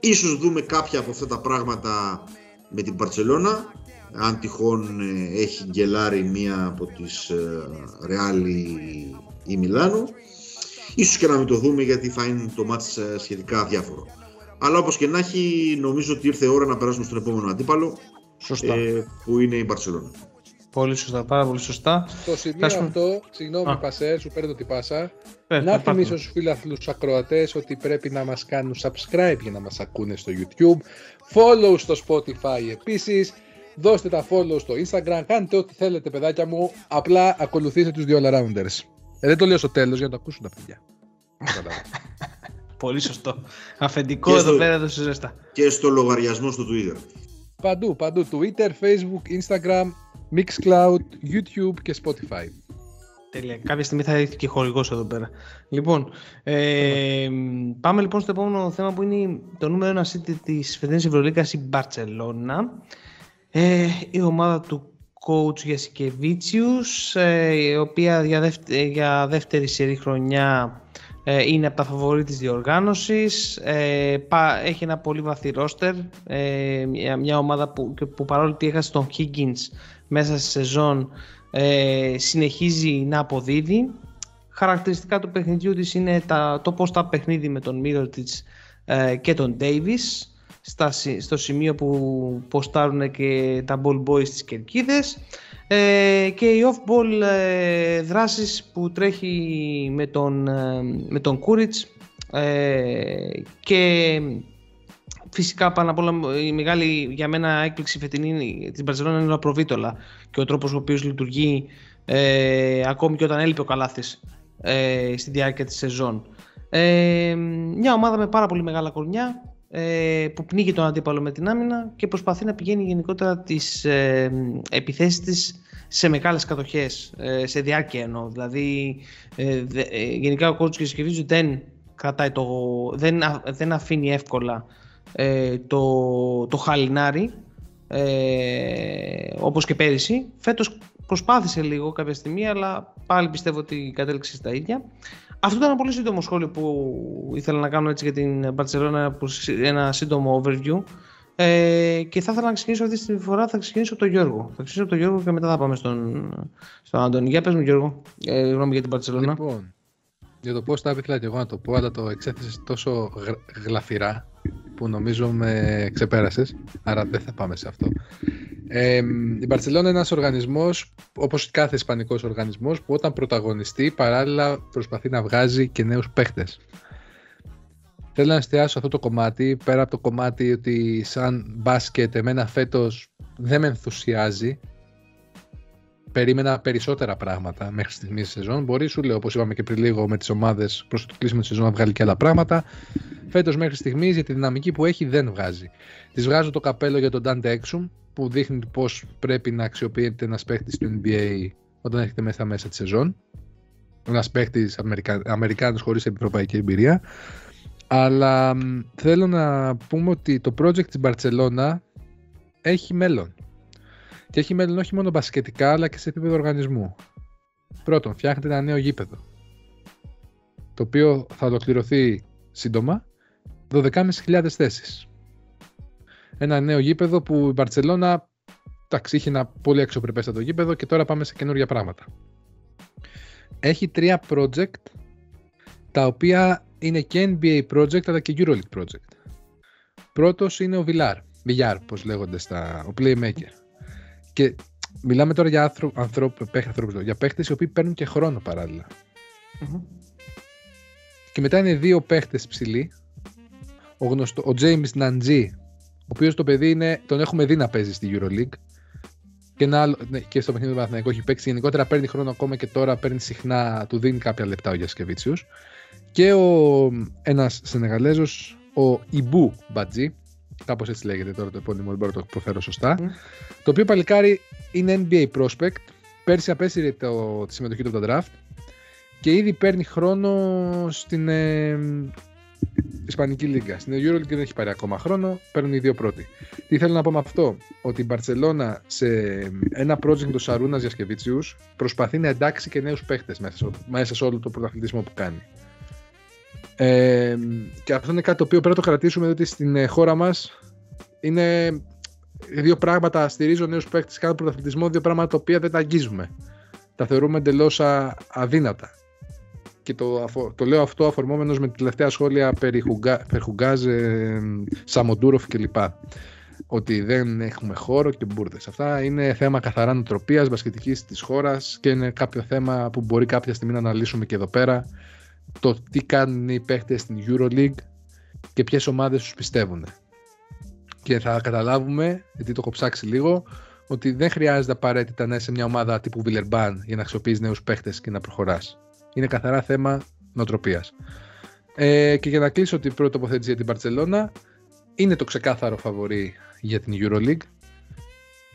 ίσως δούμε κάποια από αυτά τα πράγματα με την Παρτσελώνα αν τυχόν ε, έχει γκελάρει μία από τις Ρεάλ ή Μιλάνο. Ίσως και να μην το δούμε γιατί θα είναι το μάτς ε, σχετικά διάφορο αλλά όπως και να έχει νομίζω ότι ήρθε η ώρα να περάσουμε στον επόμενο αντίπαλο Σωστά. Ε, που είναι η Μπαρσελόνα. Πολύ σωστά, πάρα πολύ σωστά. Στο σημείο αυτό, συγγνώμη Πασέρ, σου παίρνω την πάσα, ε, να θυμίσω στους φίλαθλους ακροατές ότι πρέπει να μας κάνουν subscribe για να μας ακούνε στο YouTube, follow στο Spotify επίσης, δώστε τα follow στο Instagram, κάντε ό,τι θέλετε παιδάκια μου, απλά ακολουθήστε τους δύο all-rounders. Ε, δεν το λέω στο τέλος για να το ακούσουν τα παιδιά. *laughs* Πολύ σωστό. *laughs* Αφεντικό εδώ πέρα το συζέστα. Και στο λογαριασμό στο Twitter. Παντού, παντού. Twitter, Facebook, Instagram, Mixcloud, YouTube και Spotify. Τέλεια. Κάποια στιγμή θα έρθει και χορηγός εδώ πέρα. Λοιπόν, ε, πάμε λοιπόν στο επόμενο θέμα που είναι το νούμερο ένα city της φετινής Ευρωλίκας, η Μπαρτσελώνα. Ε, η ομάδα του coach Γιασικεβίτσιους, ε, η οποία για, δεύτερη, για δεύτερη σειρή χρονιά ε, είναι από τα φαβορή της διοργάνωσης, ε, έχει ένα πολύ βαθύ ρόστερ, ε, μια ομάδα που, που παρόλο ότι έχασε τον Higgins μέσα στη σεζόν συνεχίζει να αποδίδει. Χαρακτηριστικά του παιχνιδιού της είναι τα, το πώς τα παιχνίδι με τον της και τον Davis στο σημείο που ποστάρουν και τα ball boys στις κερκίδες ε, και οι off-ball ε, δράσεις που τρέχει με τον, ε, με τον Κούριτς ε, και φυσικά πάνω απ' όλα η μεγάλη για μένα έκπληξη φετινή της Μπαρσελόνα είναι ο Προβίτολα και ο τρόπος ο οποίος λειτουργεί ε, ακόμη και όταν έλειπε ο Καλάθης ε, στη διάρκεια της σεζόν. Ε, μια ομάδα με πάρα πολύ μεγάλα κορμιά ε, που πνίγει τον αντίπαλο με την άμυνα και προσπαθεί να πηγαίνει γενικότερα τις ε, επιθέσεις της σε μεγάλες κατοχές, ε, σε διάρκεια εννοώ. Δηλαδή ε, ε, γενικά ο κότσος Κεσικεβίτζου δεν κρατάει το, δεν, δεν αφήνει εύκολα το, το χαλινάρι ε, όπως και πέρυσι. Φέτος προσπάθησε λίγο κάποια στιγμή αλλά πάλι πιστεύω ότι κατέληξε στα ίδια. Αυτό ήταν ένα πολύ σύντομο σχόλιο που ήθελα να κάνω έτσι για την Barcelona, ένα σύντομο overview. Ε, και θα ήθελα να ξεκινήσω αυτή τη φορά, θα ξεκινήσω από τον Γιώργο. Θα ξεκινήσω από τον Γιώργο και μετά θα πάμε στον, στον Αντώνη. Για πες μου Γιώργο, ε, γνώμη για την Barcelona. Λοιπόν, για το πώς θα ήθελα και εγώ να το πω, αλλά το εξέθεσες τόσο γλαφυρά που νομίζω με ξεπέρασες, άρα δεν θα πάμε σε αυτό. Ε, η Μπαρσελόνα είναι ένας οργανισμός, όπως κάθε ισπανικός οργανισμός, που όταν πρωταγωνιστεί παράλληλα προσπαθεί να βγάζει και νέους παίχτες. Θέλω να εστιάσω αυτό το κομμάτι, πέρα από το κομμάτι ότι σαν μπάσκετ εμένα φέτος δεν με ενθουσιάζει. Περίμενα περισσότερα πράγματα μέχρι στιγμής της σεζόν. Μπορεί, σου λέω, όπως είπαμε και πριν λίγο, με τις ομάδες προς το κλείσιμο της σεζόν να βγάλει και άλλα πράγματα. Φέτος μέχρι στιγμής για τη δυναμική που έχει δεν βγάζει. Της βγάζω το καπέλο για τον Dante Exum, που δείχνει πώς πρέπει να αξιοποιείται ένας παίχτη του NBA όταν έχετε μέσα μέσα της σεζόν. Ένας παίχτη Αμερικα... Αμερικάνος χωρίς ευρωπαϊκή εμπειρία. Αλλά θέλω να πούμε ότι το project της Barcelona έχει μέλλον. Και έχει μέλλον όχι μόνο μπασκετικά αλλά και σε επίπεδο οργανισμού. Πρώτον, φτιάχνετε ένα νέο γήπεδο. Το οποίο θα ολοκληρωθεί σύντομα 12.500 θέσεις. Ένα νέο γήπεδο που η Μπαρτσελώνα εντάξει, είχε ένα πολύ αξιοπρεπέστατο γήπεδο και τώρα πάμε σε καινούργια πράγματα. Έχει τρία project τα οποία είναι και NBA project αλλά και EuroLeague project. Πρώτος είναι ο Villar, Villar πώς λέγονται στα, ο playmaker. Και μιλάμε τώρα για ανθρώπου, ανθρώπους, για παίχτες οι οποίοι παίρνουν και χρόνο Και μετά είναι δύο παίχτες ψηλοί, ο, γνωστό, ο James Nanji, ο οποίος το παιδί είναι, τον έχουμε δει να παίζει στη EuroLeague, και, ένα άλλο, ναι, και στο παιχνίδι του Παναθηναϊκού έχει παίξει γενικότερα παίρνει χρόνο ακόμα και τώρα παίρνει συχνά, του δίνει κάποια λεπτά ο Γιασκεβίτσιους και ο ένας Σενεγαλέζος ο Ιμπού Μπατζή, κάπως έτσι λέγεται τώρα το επώνυμο, δεν μπορώ να το προφέρω σωστά, το οποίο παλικάρι είναι NBA prospect, πέρσι απέσυρε το, τη συμμετοχή του από το draft και ήδη παίρνει χρόνο στην ε, Ισπανική Λίγκα. Στην Euroleague δεν έχει πάρει ακόμα χρόνο, παίρνουν οι δύο πρώτοι. Τι θέλω να πω με αυτό, ότι η Μπαρσελόνα σε ένα project του Σαρούνα Γιασκεβίτσιου προσπαθεί να εντάξει και νέους παίχτες μέσα, μέσα σε όλο το πρωταθλητισμό που κάνει. Ε, και αυτό είναι κάτι το οποίο πρέπει να το κρατήσουμε, διότι στην ε, χώρα μας είναι δύο πράγματα. Στηρίζω νέους παίχτες, κάνω πρωταθλητισμό, δύο πράγματα τα οποία δεν τα αγγίζουμε. Τα θεωρούμε εντελώς αδύνατα και το, το λέω αυτό αφορμόμενος με τη τελευταία σχόλια περί Χουγκά, Χουγκάζ, ε, Σαμοντούροφ κλπ. Ότι δεν έχουμε χώρο και μπουρδες. Αυτά είναι θέμα καθαρά νοοτροπίας, μπασκετικής της χώρας και είναι κάποιο θέμα που μπορεί κάποια στιγμή να αναλύσουμε και εδώ πέρα. Το τι κάνουν οι παίχτες στην EuroLeague και ποιες ομάδες τους πιστεύουν. Και θα καταλάβουμε, γιατί το έχω ψάξει λίγο, ότι δεν χρειάζεται απαραίτητα να είσαι μια ομάδα τύπου Βιλερμπάν για να αξιοποιείς νέους παίχτε και να προχωράς. Είναι καθαρά θέμα νοοτροπίας. Ε, και για να κλείσω την πρώτη τοποθέτηση για την Παρσελώνα, είναι το ξεκάθαρο φαβορή για την Euroleague.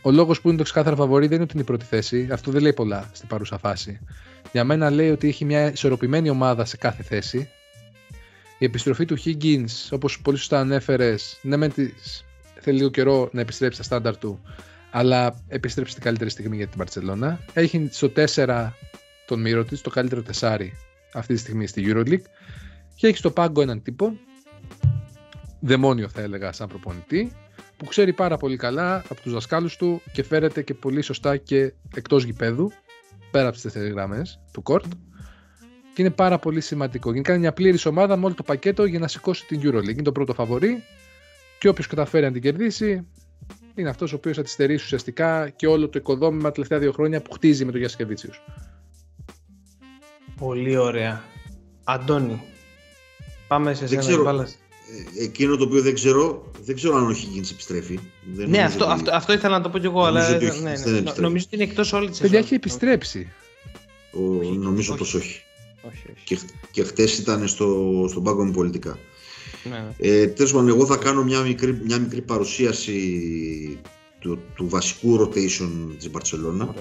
Ο λόγος που είναι το ξεκάθαρο φαβορή δεν είναι ότι είναι η πρώτη θέση. Αυτό δεν λέει πολλά στην παρούσα φάση. Για μένα λέει ότι έχει μια ισορροπημένη ομάδα σε κάθε θέση. Η επιστροφή του Higgins, όπως πολύ σωστά ανέφερες, ναι, μεν θέλει λίγο καιρό να επιστρέψει στα στάνταρ του, αλλά επιστρέψει την καλύτερη στιγμή για την Παρσελώνα. Έχει στο 4 τον Μύρο της, το καλύτερο τεσάρι αυτή τη στιγμή στη EuroLeague και έχει στο πάγκο έναν τύπο, δαιμόνιο θα έλεγα σαν προπονητή, που ξέρει πάρα πολύ καλά από τους δασκάλους του και φέρεται και πολύ σωστά και εκτός γηπέδου, πέρα από τις τέσσερις γραμμές του κόρτ και είναι πάρα πολύ σημαντικό. Και κάνει μια πλήρης ομάδα με όλο το πακέτο για να σηκώσει την EuroLeague. Είναι το πρώτο φαβορή και όποιος καταφέρει να την κερδίσει είναι αυτός ο οποίος θα τη στερήσει ουσιαστικά και όλο το οικοδόμημα τα τελευταία δύο χρόνια που χτίζει με τον Γιασκεβίτσιου. Πολύ ωραία. Αντώνη, πάμε σε δεν ξέρω, ε, Εκείνο το οποίο δεν ξέρω, δεν ξέρω αν ο Higgins επιστρέφει. Δεν ναι, αυτό, ότι... αυτό, αυτό ήθελα να το πω κι εγώ, αλλά ότι ναι, ναι, ναι, νομίζω ότι είναι εκτός όλης της Παιδιά έχει επιστρέψει. Ο, νομίζω όχι. πως όχι. όχι, όχι. Και, και χτες ήταν στο, στον πάγκο με πολιτικά. Ναι. Ε, Τέλος πάντων, εγώ θα κάνω μια μικρή, μια μικρή παρουσίαση του, του βασικού rotation της Μπαρτσελώνα.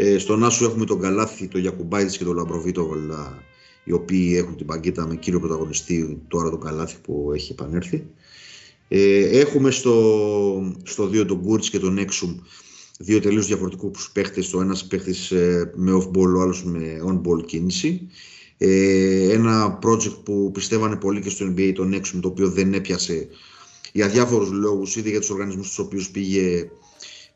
Ε, στον Άσο έχουμε τον Καλάθι, τον Γιακουμπάιτης και τον Λαμπροβίτοβολα, οι οποίοι έχουν την παγκέτα με κύριο πρωταγωνιστή τώρα τον Καλάθι που έχει επανέλθει. Ε, έχουμε στο, στο 2 τον Κούρτς και τον Έξουμ, δύο τελείως διαφορετικούς παίχτες, ο ένας παίχτης ε, με off-ball, ο άλλος με on-ball κίνηση. Ε, ένα project που πιστεύανε πολύ και στο NBA, τον Έξουμ, το οποίο δεν έπιασε για διάφορους λόγους, ήδη για τους οργανισμούς στους οποίους πήγε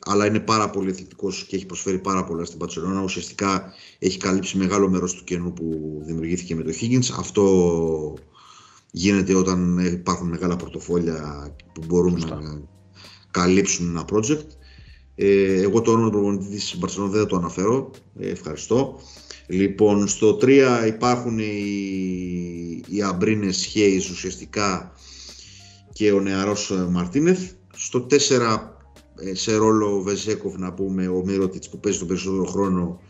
αλλά είναι πάρα πολύ αθλητικός και έχει προσφέρει πάρα πολλά στην Πατσελόνα. Ουσιαστικά έχει καλύψει μεγάλο μέρος του κενού που δημιουργήθηκε με το Higgins. Αυτό γίνεται όταν υπάρχουν μεγάλα πορτοφόλια που μπορούν να καλύψουν ένα project. Ε, εγώ το όνομα του προπονητή της Μπαρσελόνα δεν θα το αναφέρω. Ε, ευχαριστώ. Λοιπόν, στο 3 υπάρχουν οι, οι Αμπρίνες Χέις ουσιαστικά και ο νεαρός Μαρτίνεθ. Στο 4 ε, σε ρόλο ο Βεζέκοφ να πούμε, ο Μύρωτιτς που παίζει τον περισσότερο χρόνο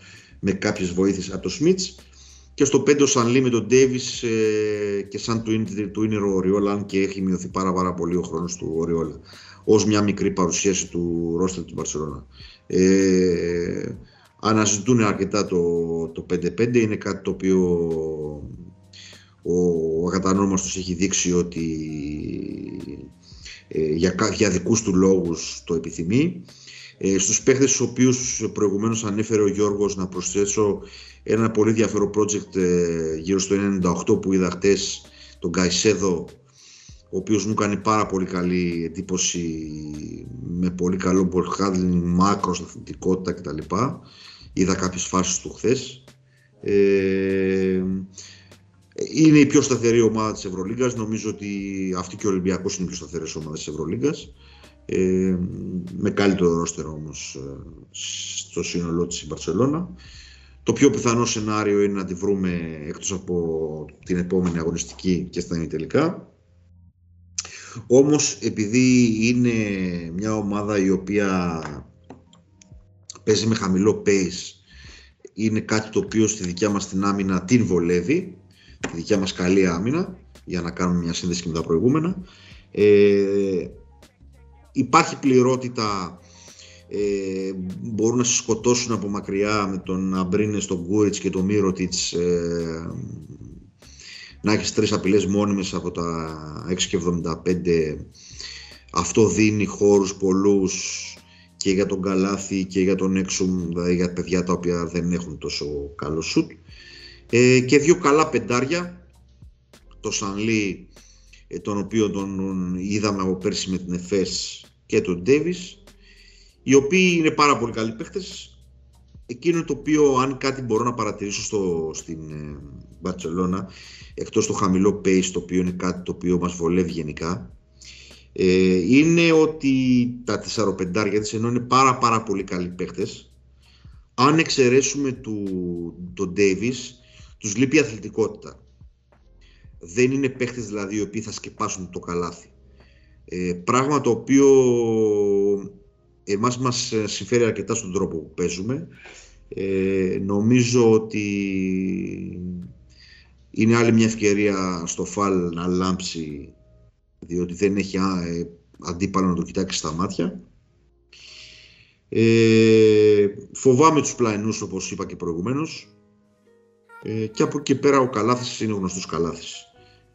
με κάποιες βοήθειες από το Σμίτς και στο 5 ο Σανλή με τον Ντέιβις ε, και σαν του, του είναι ο Οριόλα αν και έχει μειωθεί πάρα, πάρα πολύ ο χρόνος του Οριόλα ως μια μικρή παρουσίαση του ρόστερ του Μπαρσελόνα. Ε, αναζητούν αρκετά το, το 5-5, είναι κάτι το οποίο ο ακατανόμαστος έχει δείξει ότι ε, για, για δικούς του λόγους το επιθυμεί. Ε, στους παίχτες στους οποίους προηγουμένως ανέφερε ο Γιώργος να προσθέσω ένα πολύ ενδιαφέρον project ε, γύρω στο 98 που είδα χτες τον Καϊσέδο ο οποίος μου κάνει πάρα πολύ καλή εντύπωση με πολύ καλό ball handling, μάκρος, αθλητικότητα κτλ. Είδα κάποιες φάσεις του χθες. Ε, είναι η πιο σταθερή ομάδα της Ευρωλίγκας. Νομίζω ότι αυτή και ο Ολυμπιακός είναι οι πιο σταθερές ομάδες της Ευρωλίγκας. Ε, με καλύτερο ρόστερο όμως ε, στο σύνολό της η Μπαρσελώνα. Το πιο πιθανό σενάριο είναι να τη βρούμε εκτός από την επόμενη αγωνιστική και στα τελικά. Όμως επειδή είναι μια ομάδα η οποία παίζει με χαμηλό pace είναι κάτι το οποίο στη δικιά μας την άμυνα την βολεύει τη δικιά μας καλή άμυνα για να κάνουμε μια σύνδεση με τα προηγούμενα. Ε, υπάρχει πληρότητα, ε, μπορούν να σε σκοτώσουν από μακριά με τον Αμπρίνε, τον Κούριτς και τον Μύρωτιτς ε, να έχεις τρεις απειλές μόνιμες από τα 6,75 αυτό δίνει χώρους πολλούς και για τον Καλάθι και για τον Έξουμ, δηλαδή για παιδιά τα οποία δεν έχουν τόσο καλό σουτ. Ε, και δύο καλά πεντάρια, το Σανλή, ε, τον οποίο τον είδαμε από πέρσι με την Εφές και τον Ντέβις, οι οποίοι είναι πάρα πολύ καλοί παίχτες. Εκείνο το οποίο, αν κάτι μπορώ να παρατηρήσω στο, στην Μπαρτσελώνα, εκτός το χαμηλό pace, το οποίο είναι κάτι το οποίο μας βολεύει γενικά, ε, είναι ότι τα 4-5 της ενώ είναι πάρα πάρα πολύ καλοί παίχτες αν εξαιρέσουμε του, τον Davis τους λείπει η αθλητικότητα. Δεν είναι παίχτες δηλαδή οι οποίοι θα σκεπάσουν το καλάθι. Ε, πράγμα το οποίο εμάς μας συμφέρει αρκετά στον τρόπο που παίζουμε. Ε, νομίζω ότι είναι άλλη μια ευκαιρία στο φάλ να λάμψει διότι δεν έχει ε, αντίπαλο να το κοιτάξει στα μάτια. Ε, φοβάμαι τους πλαϊνούς όπως είπα και προηγουμένως ε, και από εκεί πέρα ο Καλάθης είναι ο γνωστός Καλάθης.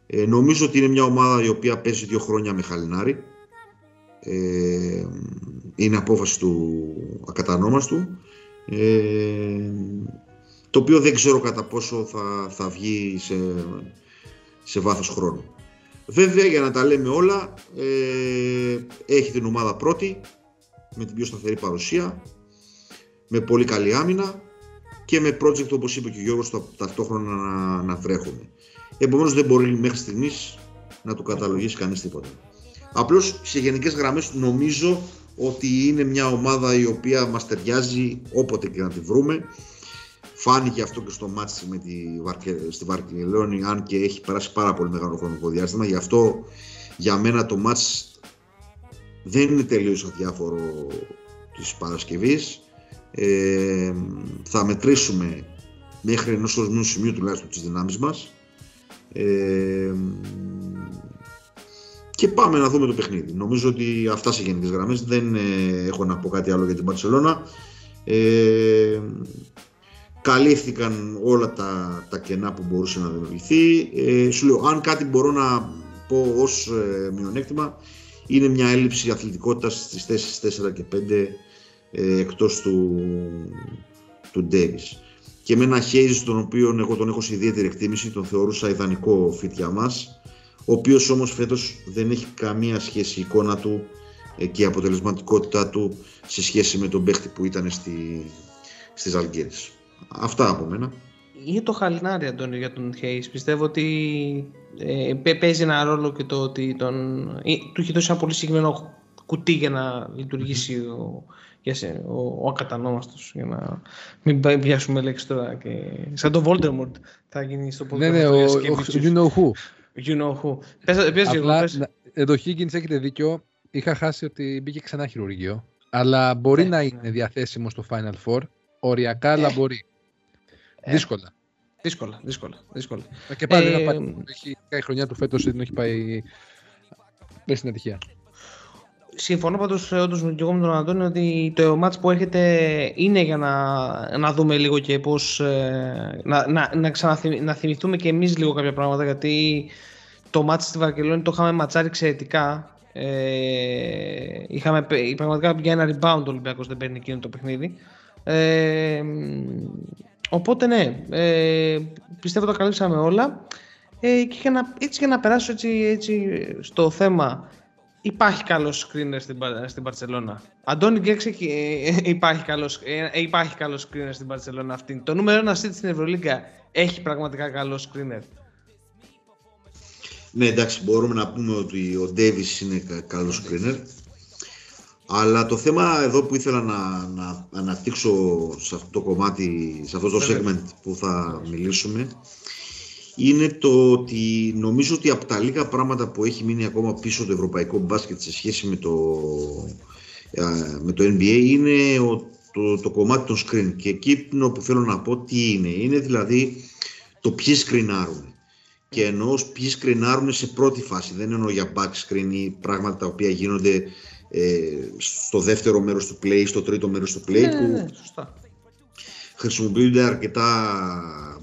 Ε, νομίζω ότι είναι μια ομάδα η οποία παίζει δύο χρόνια με Χαλινάρη. Ε, είναι απόφαση του ακατανόμαστου. Ε, το οποίο δεν ξέρω κατά πόσο θα, θα βγει σε, σε βάθος χρόνου. Βέβαια για να τα λέμε όλα ε, έχει την ομάδα πρώτη με την πιο σταθερή παρουσία με πολύ καλή άμυνα και με project όπως είπε και ο Γιώργος ταυτόχρονα να, να βρέχουν. Επομένως δεν μπορεί μέχρι στιγμής να του καταλογίσει κανείς τίποτα. Απλώς σε γενικές γραμμές νομίζω ότι είναι μια ομάδα η οποία μας ταιριάζει όποτε και να τη βρούμε Φάνηκε αυτό και στο μάτς με τη Βαρκε... στη Βαρκελόνη, αν και έχει περάσει πάρα πολύ μεγάλο χρονικό διάστημα. Γι' αυτό για μένα το μάτς δεν είναι τελείως αδιάφορο της Παρασκευής. Ε, θα μετρήσουμε μέχρι ενός ορεινού σημείου τουλάχιστον τις δυνάμεις μας. Ε, και πάμε να δούμε το παιχνίδι. Νομίζω ότι αυτά σε γενικές γραμμές. Δεν ε, έχω να πω κάτι άλλο για την Παρσελώνα. Ε, καλύφθηκαν όλα τα, τα κενά που μπορούσε να δημιουργηθεί. Ε, σου λέω, αν κάτι μπορώ να πω ως ε, μειονέκτημα, είναι μια έλλειψη αθλητικότητας στις θέσεις 4 και 5 ε, εκτός του, του Davis. Και με ένα Hayes τον οποίο εγώ τον έχω σε ιδιαίτερη εκτίμηση, τον θεωρούσα ιδανικό fit για μας, ο οποίος όμως φέτος δεν έχει καμία σχέση η εικόνα του ε, και η αποτελεσματικότητά του σε σχέση με τον παίχτη που ήταν στη, στις Αλγύρες. Αυτά από μένα. Για το Χαλινάρι, Αντώνιο, για τον Χέις. Πιστεύω ότι ε, παίζει ένα ρόλο και το ότι τον, ε, του έχει δώσει ένα πολύ συγκεκριμένο κουτί για να λειτουργήσει ο, για σε, ο, ο ακατανόμαστος για να μην πιάσουμε λέξη τώρα και σαν το Voldemort θα γίνει στο podcast. Ναι, ναι, ο, ο, you know who. You know who. Πες, πες, Απλά, πες. Εδώ Higgins έχετε δίκιο. Είχα χάσει ότι μπήκε ξανά χειρουργείο. Αλλά μπορεί ναι, να είναι ναι. διαθέσιμο στο Final Four. Οριακά, αλλά ε. μπορεί. Ε, δύσκολα. Δύσκολα, δύσκολα. δύσκολα. Και πάλι ε, πάει, έχει, η χρονιά του φέτος δεν έχει πάει μέσα στην ατυχία. Συμφωνώ πάντως όντως και εγώ με τον Αντώνιο ότι το μάτς που έρχεται είναι για να, να δούμε λίγο και πώς ε, να, να, να, να θυμηθούμε και εμείς λίγο κάποια πράγματα γιατί το μάτς στη Βαρκελόνη το είχαμε ματσάρει εξαιρετικά ε, είχαμε πραγματικά για ένα rebound ο Ολυμπιακός δεν παίρνει εκείνο το παιχνίδι ε, Οπότε ναι, ε, πιστεύω το καλύψαμε όλα. Ε, και για να, έτσι για να περάσω έτσι, έτσι στο θέμα, υπάρχει καλός screener στην, στην Παρσελώνα. Αντώνη Γκέξε, ε, υπάρχει καλός, ε, υπάρχει καλός screener στην Παρσελώνα αυτή. Το νούμερο ένα seed στην Ευρωλίγκα έχει πραγματικά καλό screener. Ναι, εντάξει, μπορούμε να πούμε ότι ο Ντέβις είναι καλός screener. Αλλά το θέμα εδώ που ήθελα να, να αναπτύξω σε αυτό το κομμάτι, σε αυτό το segment που θα μιλήσουμε, είναι το ότι νομίζω ότι από τα λίγα πράγματα που έχει μείνει ακόμα πίσω το ευρωπαϊκό μπάσκετ σε σχέση με το, με το NBA είναι το, το κομμάτι των screen. Και εκεί που θέλω να πω τι είναι. Είναι δηλαδή το ποιοι σκρινάρουν. και εννοώ ποιοι σκρινάρουν σε πρώτη φάση. Δεν εννοώ για back screen ή πράγματα τα οποία γίνονται ε, στο δεύτερο μέρος του play, στο τρίτο μέρος του play. Ναι, που ναι, ναι, σωστά. χρησιμοποιούνται αρκετά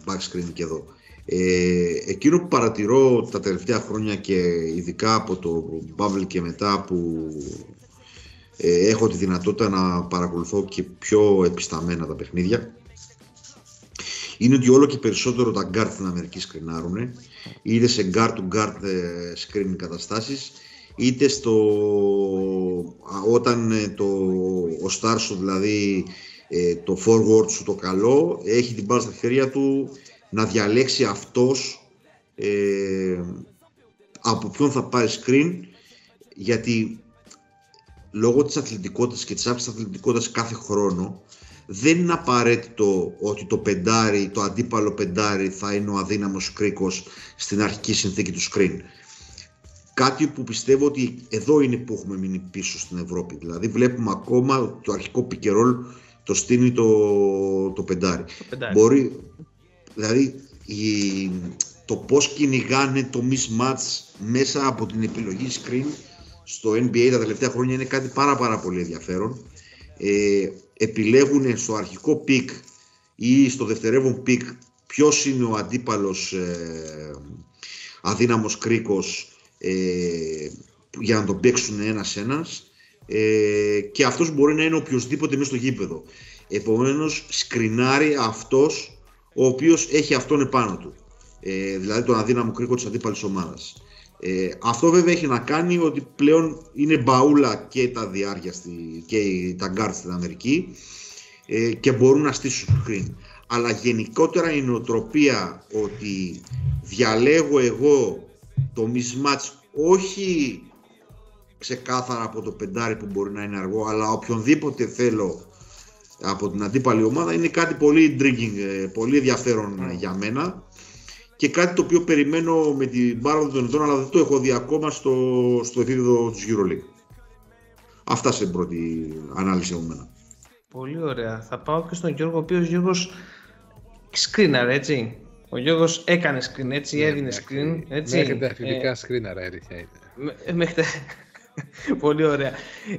back screen και εδώ. Ε, εκείνο που παρατηρώ τα τελευταία χρόνια και ειδικά από το Bubble και μετά που ε, έχω τη δυνατότητα να παρακολουθώ και πιο επισταμένα τα παιχνίδια είναι ότι όλο και περισσότερο τα guard στην Αμερική σκρινάρουν είτε σε guard to guard ε, screen καταστάσεις είτε στο, όταν ε, το, ο star σου δηλαδή ε, το forward σου το καλό έχει την μπάλα στα χέρια του να διαλέξει αυτός ε, από ποιον θα πάρει screen γιατί λόγω της αθλητικότητας και της αύξησης αθλητικότητας κάθε χρόνο δεν είναι απαραίτητο ότι το πεντάρι, το αντίπαλο πεντάρι θα είναι ο αδύναμος κρίκος στην αρχική συνθήκη του screen. Κάτι που πιστεύω ότι εδώ είναι που έχουμε μείνει πίσω στην Ευρώπη. Δηλαδή βλέπουμε ακόμα το αρχικό pick το στείνει το, το πεντάρι. Μπορεί, δηλαδή η, το πώς κυνηγάνε το mismatch μέσα από την επιλογή screen στο NBA τα τελευταία χρόνια είναι κάτι πάρα πάρα πολύ ενδιαφέρον. Ε, επιλέγουν στο αρχικό πικ ή στο δευτερεύον πικ ποιος είναι ο αντίπαλος ε, αδύναμος κρίκος ε, για να τον παίξουν ένας ένας ε, και αυτός μπορεί να είναι οποιοδήποτε μέσα στο γήπεδο. Επομένως σκρινάρει αυτός ο οποίος έχει αυτόν επάνω του. Ε, δηλαδή τον αδύναμο κρίκο της αντίπαλης ομάδας. Ε, αυτό βέβαια έχει να κάνει ότι πλέον είναι μπαούλα και τα διάρκεια στη, και τα γκάρτ στην Αμερική ε, και μπορούν να στήσουν screen. Αλλά γενικότερα η νοοτροπία ότι διαλέγω εγώ το mismatch όχι ξεκάθαρα από το πεντάρι που μπορεί να είναι αργό αλλά οποιονδήποτε θέλω από την αντίπαλη ομάδα είναι κάτι πολύ intriguing, ε, πολύ ενδιαφέρον για μένα και κάτι το οποίο περιμένω με την πάροδο των ετών, αλλά δεν το έχω δει ακόμα στο, στο επίπεδο της EuroLeague. Αυτά σε πρώτη ανάλυση από μένα. Πολύ ωραία. Θα πάω και στον Γιώργο, ο οποίος Γιώργος σκρίναρε, έτσι. Ο Γιώργος έκανε screen, έτσι, ναι, έδινε screen. Έτσι. Μέχρι τα φιλικά ε, σκρίναρα, αλήθεια είναι. Μέχρι *laughs* Πολύ ωραία.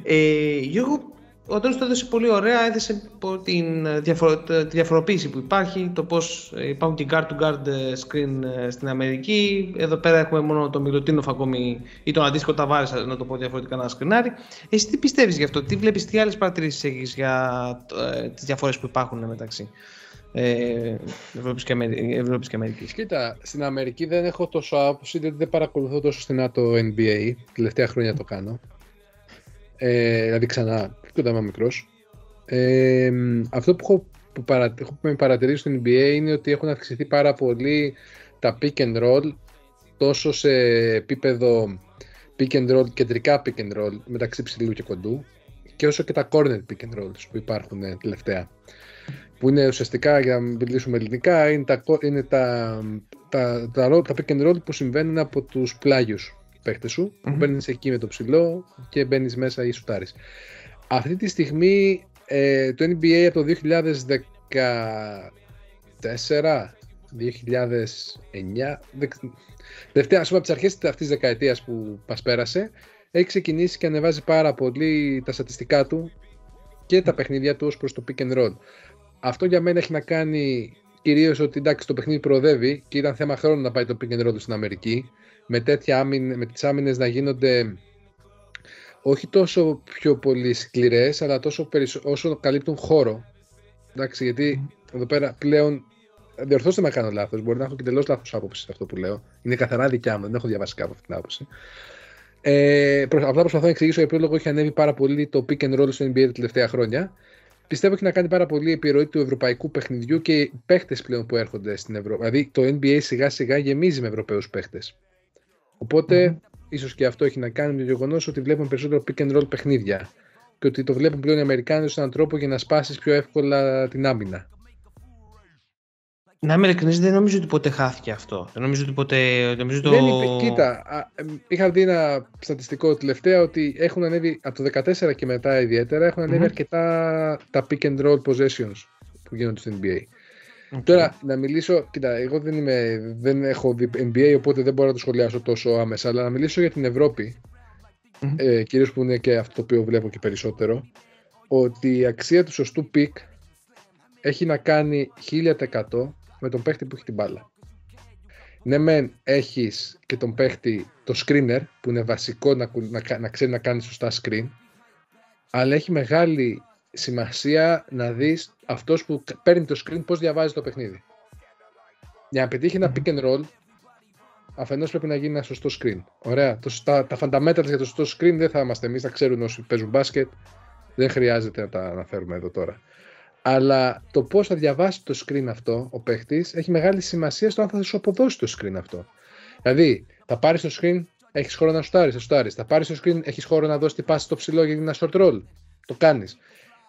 Ε, Γιώργο, ο Αντώνης το έδωσε πολύ ωραία, έδεσε την τη διαφοροποίηση που υπάρχει, το πώς υπάρχουν και guard-to-guard ε, screen ε, στην Αμερική. Εδώ πέρα έχουμε μόνο το Μιλουτίνοφ ακόμη ή τον αντίστοιχο Ταβάρης, να το πω διαφορετικά, να σκρινάρει. Εσύ τι πιστεύεις γι' αυτό, τι βλέπεις, τι άλλες παρατηρήσεις έχεις για ε, τις διαφορές που υπάρχουν μεταξύ. Ε, Ευρώπης, και Ευρώπης και Αμερικής; Κοίτα, στην Αμερική δεν έχω τόσο άποψη, γιατί δεν παρακολουθώ τόσο στενά το NBA. Τελευταία χρόνια το κάνω. Ε, δηλαδή ξανά και όταν είμαι μικρός. Ε, αυτό που έχω, που παρα, έχω παρατηρήσει στο NBA είναι ότι έχουν αυξηθεί πάρα πολύ τα pick and roll τόσο σε επίπεδο pick and roll, κεντρικά pick and roll μεταξύ ψηλού και κοντού και όσο και τα corner pick and rolls που υπάρχουν ε, τελευταία. Που είναι ουσιαστικά, για να μιλήσουμε ελληνικά, είναι τα, είναι τα, τα, τα, τα pick and roll που συμβαίνουν από τους πλάγιους παίχτες σου, mm-hmm. που μπαίνεις εκεί με το ψηλό και μπαίνεις μέσα ή σουτάρεις. Αυτή τη στιγμή ε, το NBA από το 2014, 2009, τελευταία ας πούμε από τις αρχές αυτής της δεκαετίας που μας πέρασε, έχει ξεκινήσει και ανεβάζει πάρα πολύ τα στατιστικά του και τα παιχνίδια του ως προς το pick and roll. Αυτό για μένα έχει να κάνει κυρίως ότι εντάξει το παιχνίδι προοδεύει και ήταν θέμα χρόνου να πάει το pick and roll στην Αμερική με, τέτοια άμυν, με τις άμυνες να γίνονται όχι τόσο πιο πολύ σκληρές, αλλά τόσο περισσο... όσο καλύπτουν χώρο. Εντάξει, γιατί εδώ πέρα πλέον. Διορθώστε με κάνω λάθος. Μπορεί να έχω και τελώ λάθος άποψη σε αυτό που λέω. Είναι καθαρά δικιά μου, δεν έχω διαβάσει κάπου αυτή την άποψη. Ε, απλά προσπαθώ να εξηγήσω για ποιο λόγο έχει ανέβει πάρα πολύ το pick and roll στο NBA τα τελευταία χρόνια. Πιστεύω έχει να κάνει πάρα πολύ επιρροή του ευρωπαϊκού παιχνιδιού και οι παίχτε πλέον που έρχονται στην Ευρώπη. Δηλαδή το NBA σιγά σιγά γεμίζει με Ευρωπαίους παίχτε. Οπότε ίσως και αυτό έχει να κάνει με το γεγονός ότι βλέπουμε περισσότερο pick and roll παιχνίδια και ότι το βλέπουν πλέον οι Αμερικάνοι σαν τρόπο για να σπάσεις πιο εύκολα την άμυνα. Να είμαι ειλικρινή, δεν νομίζω ότι ποτέ χάθηκε αυτό. Δεν νομίζω ότι ποτέ. Νομίζω το... Δεν είπε, κοίτα, είχα δει ένα στατιστικό τελευταία ότι έχουν ανέβει από το 2014 και μετά ιδιαίτερα έχουν ανέβει mm-hmm. αρκετά τα pick and roll possessions που γίνονται στο NBA. Τώρα να μιλήσω, κοίτα, εγώ δεν, είμαι, δεν έχω δει NBA οπότε δεν μπορώ να το σχολιάσω τόσο άμεσα, αλλά να μιλήσω για την Ευρώπη, mm-hmm. ε, κυρίως που είναι και αυτό το οποίο βλέπω και περισσότερο, ότι η αξία του σωστού pick έχει να κάνει 1000% με τον παίχτη που έχει την μπάλα. Ναι, μεν έχεις και τον παίχτη, το screener, που είναι βασικό να, να, να ξέρει να κάνεις σωστά screen, αλλά έχει μεγάλη σημασία να δεις αυτός που παίρνει το screen πώς διαβάζει το παιχνίδι. Για να πετύχει ένα pick and roll, αφενός πρέπει να γίνει ένα σωστό screen. Ωραία. Το, τα, τα fundamentals για το σωστό screen δεν θα είμαστε εμείς, θα ξέρουν όσοι παίζουν μπάσκετ. Δεν χρειάζεται να τα αναφέρουμε εδώ τώρα. Αλλά το πώς θα διαβάσει το screen αυτό ο παίχτης έχει μεγάλη σημασία στο αν θα σου αποδώσει το screen αυτό. Δηλαδή, θα πάρεις το screen, έχεις χώρο να σουτάρει, θα σουτάρει. Θα πάρεις το screen, έχεις χώρο να δώσεις την πάση στο ψηλό για ένα short roll. Το κάνεις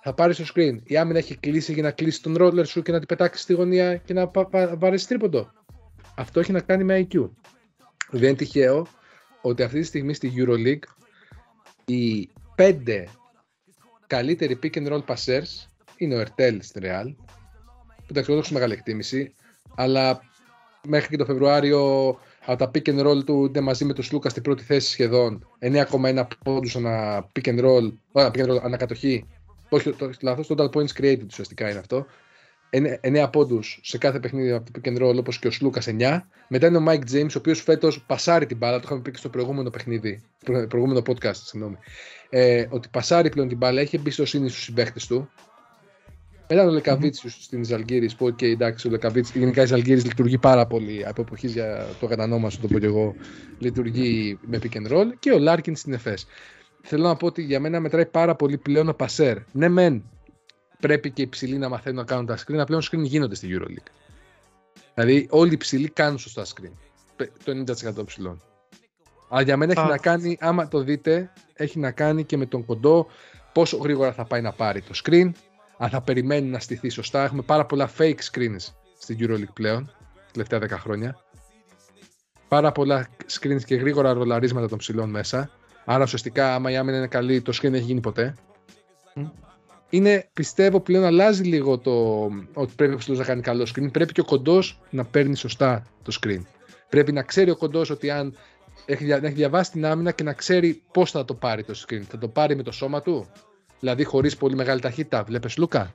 θα πάρεις το screen. Η άμυνα έχει κλείσει για να κλείσει τον ρόλερ σου και να την πετάξεις στη γωνία και να πάρει τρίποντο. Αυτό έχει να κάνει με IQ. Δεν είναι τυχαίο ότι αυτή τη στιγμή στη EuroLeague οι πέντε καλύτεροι pick and roll passers είναι ο Ερτέλ στην Real. Εντάξει, εγώ έχω μεγάλη εκτίμηση, αλλά μέχρι και το Φεβρουάριο από τα pick and roll του είναι μαζί με τον Σλούκα στην πρώτη θέση σχεδόν 9,1 πόντους ανά pick and roll, pick and roll ανακατοχή όχι, το λάθος. Total points created ουσιαστικά είναι αυτό. 9 πόντους σε κάθε παιχνίδι από το pick and roll όπως και ο Σλούκας 9. Μετά είναι ο Mike James, ο οποίος φέτος πασάρει την μπάλα. Το είχαμε πει και στο προηγούμενο παιχνίδι, προηγούμενο podcast, συγγνώμη. Ε, ότι πασάρει πλέον την μπάλα, έχει εμπιστοσύνη στους συμπαίχτες του. Μετά ο Λεκαβίτσιους mm-hmm. στην Ζαλγκίρις, που okay, εντάξει, ο Λεκαβίτσιους, γενικά η Ζαλγκίρις λειτουργεί πάρα πολύ από εποχής Γιασικεβίτσιους θα το πω και εγώ, λειτουργεί με pick and roll. Και ο Λάρκιν στην ΕΦΕΣ θέλω να πω ότι για μένα μετράει πάρα πολύ πλέον ο passer. Ναι, μεν πρέπει και οι ψηλοί να μαθαίνουν να κάνουν τα screen, πλέον screen γίνονται στη EuroLeague. Δηλαδή, όλοι οι ψηλοί κάνουν σωστά screen. Το 90% ψηλών. Αλλά για μένα έχει να κάνει, άμα το δείτε, έχει να κάνει και με τον κοντό πόσο γρήγορα θα πάει να πάρει το screen, αν θα περιμένει να στηθεί σωστά. Έχουμε πάρα πολλά fake screens στην EuroLeague πλέον, τελευταία 10 χρόνια. Πάρα πολλά screens και γρήγορα ρολαρίσματα των ψηλών μέσα. Άρα ουσιαστικά, άμα η άμυνα είναι καλή, το screen δεν έχει γίνει ποτέ. Είναι, πιστεύω, πλέον αλλάζει λίγο το ότι πρέπει ο ψηλό να κάνει καλό screen. Πρέπει και ο κοντός να παίρνει σωστά το screen. Πρέπει να ξέρει ο κοντός ότι αν έχει, να έχει διαβάσει την άμυνα και να ξέρει πώς θα το πάρει το screen. Θα το πάρει με το σώμα του, δηλαδή χωρίς πολύ μεγάλη ταχύτητα. Βλέπεις Λούκα;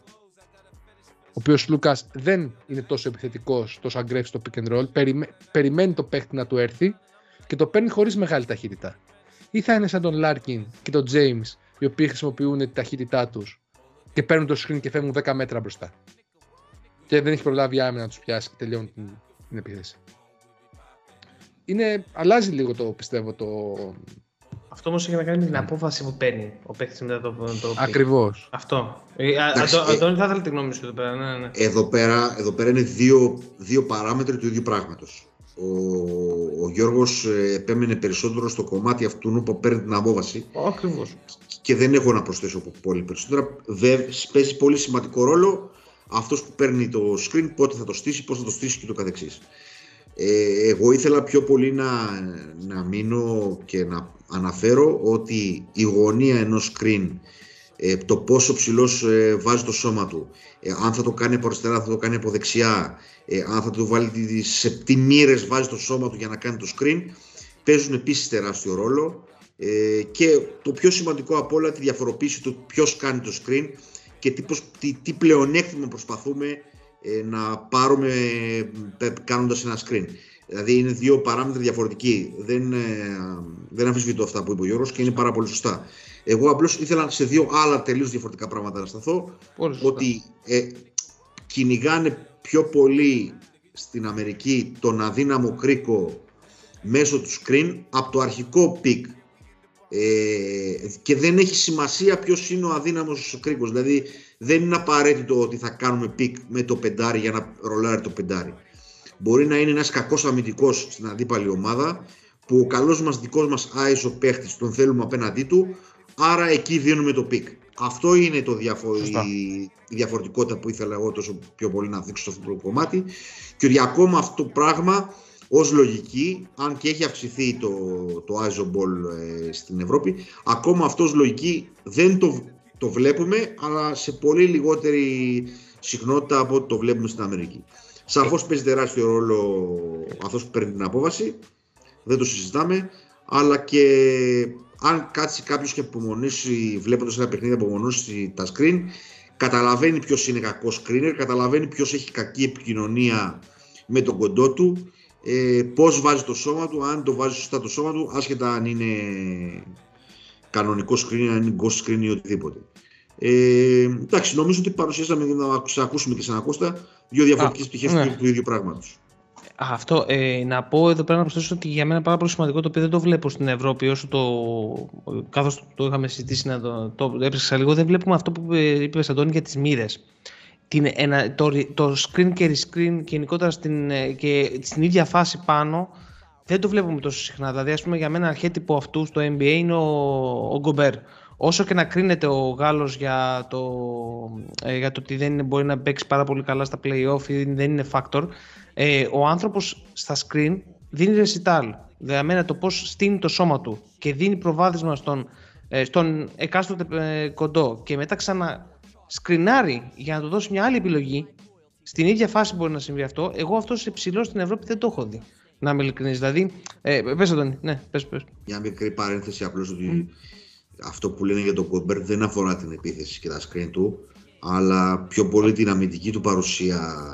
Ο οποίος Λούκας δεν είναι τόσο επιθετικός, τόσο aggressive στο pick and roll. περιμένει το παίχτη να του έρθει και το παίρνει χωρίς μεγάλη ταχύτητα ή θα είναι σαν τον Λάρκιν και τον James, οι οποίοι χρησιμοποιούν τη ταχύτητά τους και παίρνουν το screen και φεύγουν 10 μέτρα μπροστά. Και δεν έχει προλάβει άμυνα να τους πιάσει και τελειώνει την, την επίθεση. Είναι, αλλάζει λίγο το πιστεύω το. Αυτό όμως έχει να κάνει με την απόφαση που παίρνει ο παίκτης μετά το. το Ακριβώς. Αυτό. Ε, Αντώνη, θα ήθελα την γνώμη σου εδώ πέρα. Ναι, ναι. Εδώ, πέρα εδώ πέρα είναι δύο, δύο παράμετροι του ίδιου πράγματος ο, ο Γιώργος ε, επέμενε περισσότερο στο κομμάτι αυτού που παίρνει την απόβαση. Ακριβώς. Και δεν έχω να προσθέσω πολύ περισσότερα. Παίζει πολύ σημαντικό ρόλο αυτός που παίρνει το screen, πότε θα το στήσει, πώς θα το στήσει και το καθεξής. Ε, εγώ ήθελα πιο πολύ να, να μείνω και να αναφέρω ότι η γωνία ενός screen ε, το πόσο ψηλός ε, βάζει το σώμα του, ε, αν θα το κάνει από αριστερά, θα το κάνει από δεξιά, ε, αν θα του βάλει τι τις μοίρε βάζει το σώμα του για να κάνει το screen, παίζουν επίσης τεράστιο ρόλο. Ε, και το πιο σημαντικό από όλα, τη διαφοροποίηση του ποιος κάνει το screen και τι, τι, τι πλεονέκτημα προσπαθούμε ε, να πάρουμε κάνοντας ένα screen. Δηλαδή είναι δύο παράμετροι διαφορετικοί. Δεν, δεν αμφισβητώ αυτά που είπε ο Γιώργος και είναι πάρα πολύ σωστά. Εγώ απλώς ήθελα σε δύο άλλα τελείως διαφορετικά πράγματα να σταθώ. Ότι ε, κυνηγάνε πιο πολύ στην Αμερική τον αδύναμο κρίκο μέσω του screen από το αρχικό pick. Ε, και δεν έχει σημασία ποιος είναι ο αδύναμος κρίκος. Δηλαδή δεν είναι απαραίτητο ότι θα κάνουμε pick με το πεντάρι για να ρολάρει το πεντάρι. Μπορεί να είναι ένας κακός αμυντικός στην αντίπαλη ομάδα που ο καλός μας δικός μας iso παίχτης τον θέλουμε απέναντί του άρα εκεί δίνουμε το pick. Αυτό είναι το διαφο... η... διαφορετικότητα που ήθελα εγώ τόσο πιο πολύ να δείξω σε αυτό το κομμάτι. Και ότι ακόμα αυτό το πράγμα ως λογική, αν και έχει αυξηθεί το, το ISO Ball ε, στην Ευρώπη, ακόμα αυτό ως λογική δεν το, το βλέπουμε, αλλά σε πολύ λιγότερη συχνότητα από ό,τι το βλέπουμε στην Αμερική. Σαφώς παίζει τεράστιο ρόλο αυτός που παίρνει την απόβαση, δεν το συζητάμε, αλλά και αν κάτσει κάποιος και απομονήσει, βλέποντας ένα παιχνίδι, απομονώσει τα screen, καταλαβαίνει ποιος είναι κακός screener, καταλαβαίνει ποιος έχει κακή επικοινωνία με τον κοντό του, ε, πώς βάζει το σώμα του, αν το βάζει σωστά το σώμα του, άσχετα αν είναι κανονικός screen, αν είναι ghost screen ή οτιδήποτε. Ε, εντάξει, νομίζω ότι παρουσιάσαμε να ακούσουμε και σαν Κώστα δύο διαφορετικές πτυχές ναι. του, του ίδιου πράγματος. Αυτό, ε, να πω εδώ πέρα να προσθέσω ότι για μένα πάρα πολύ σημαντικό το οποίο δεν το βλέπω στην Ευρώπη όσο το, καθώς το είχαμε συζητήσει να το, το έψαξα λίγο, δεν βλέπουμε αυτό που είπες Αντώνη για τις μοίρες. το, το screen και rescreen και γενικότερα στην, ε, και στην ίδια φάση πάνω δεν το βλέπουμε τόσο συχνά. Δηλαδή, ας πούμε, για μένα αρχέτυπο αυτού στο NBA είναι ο, ο Γκομπέρ. Όσο και να κρίνεται ο Γάλλος για το, ε, για το ότι δεν μπορεί να παίξει πάρα πολύ καλά στα play-off ή δεν είναι factor, ε, ο άνθρωπος στα screen δίνει recital. Δηλαδή το πώς στείνει το σώμα του και δίνει προβάδισμα στον, ε, στον εκάστοτε ε, κοντό και μετά ξανά σκρινάρει για να του δώσει μια άλλη επιλογή, στην ίδια φάση μπορεί να συμβεί αυτό. Εγώ αυτό σε ψηλό στην Ευρώπη δεν το έχω δει. Να είμαι ειλικρινής. Δηλαδή, ε, πες τον, ναι, πες, πες. Μια μικρή παρένθεση απλώς ότι αυτό που λένε για τον Κομπέρ δεν αφορά την επίθεση και τα screen του, αλλά πιο πολύ την αμυντική του παρουσία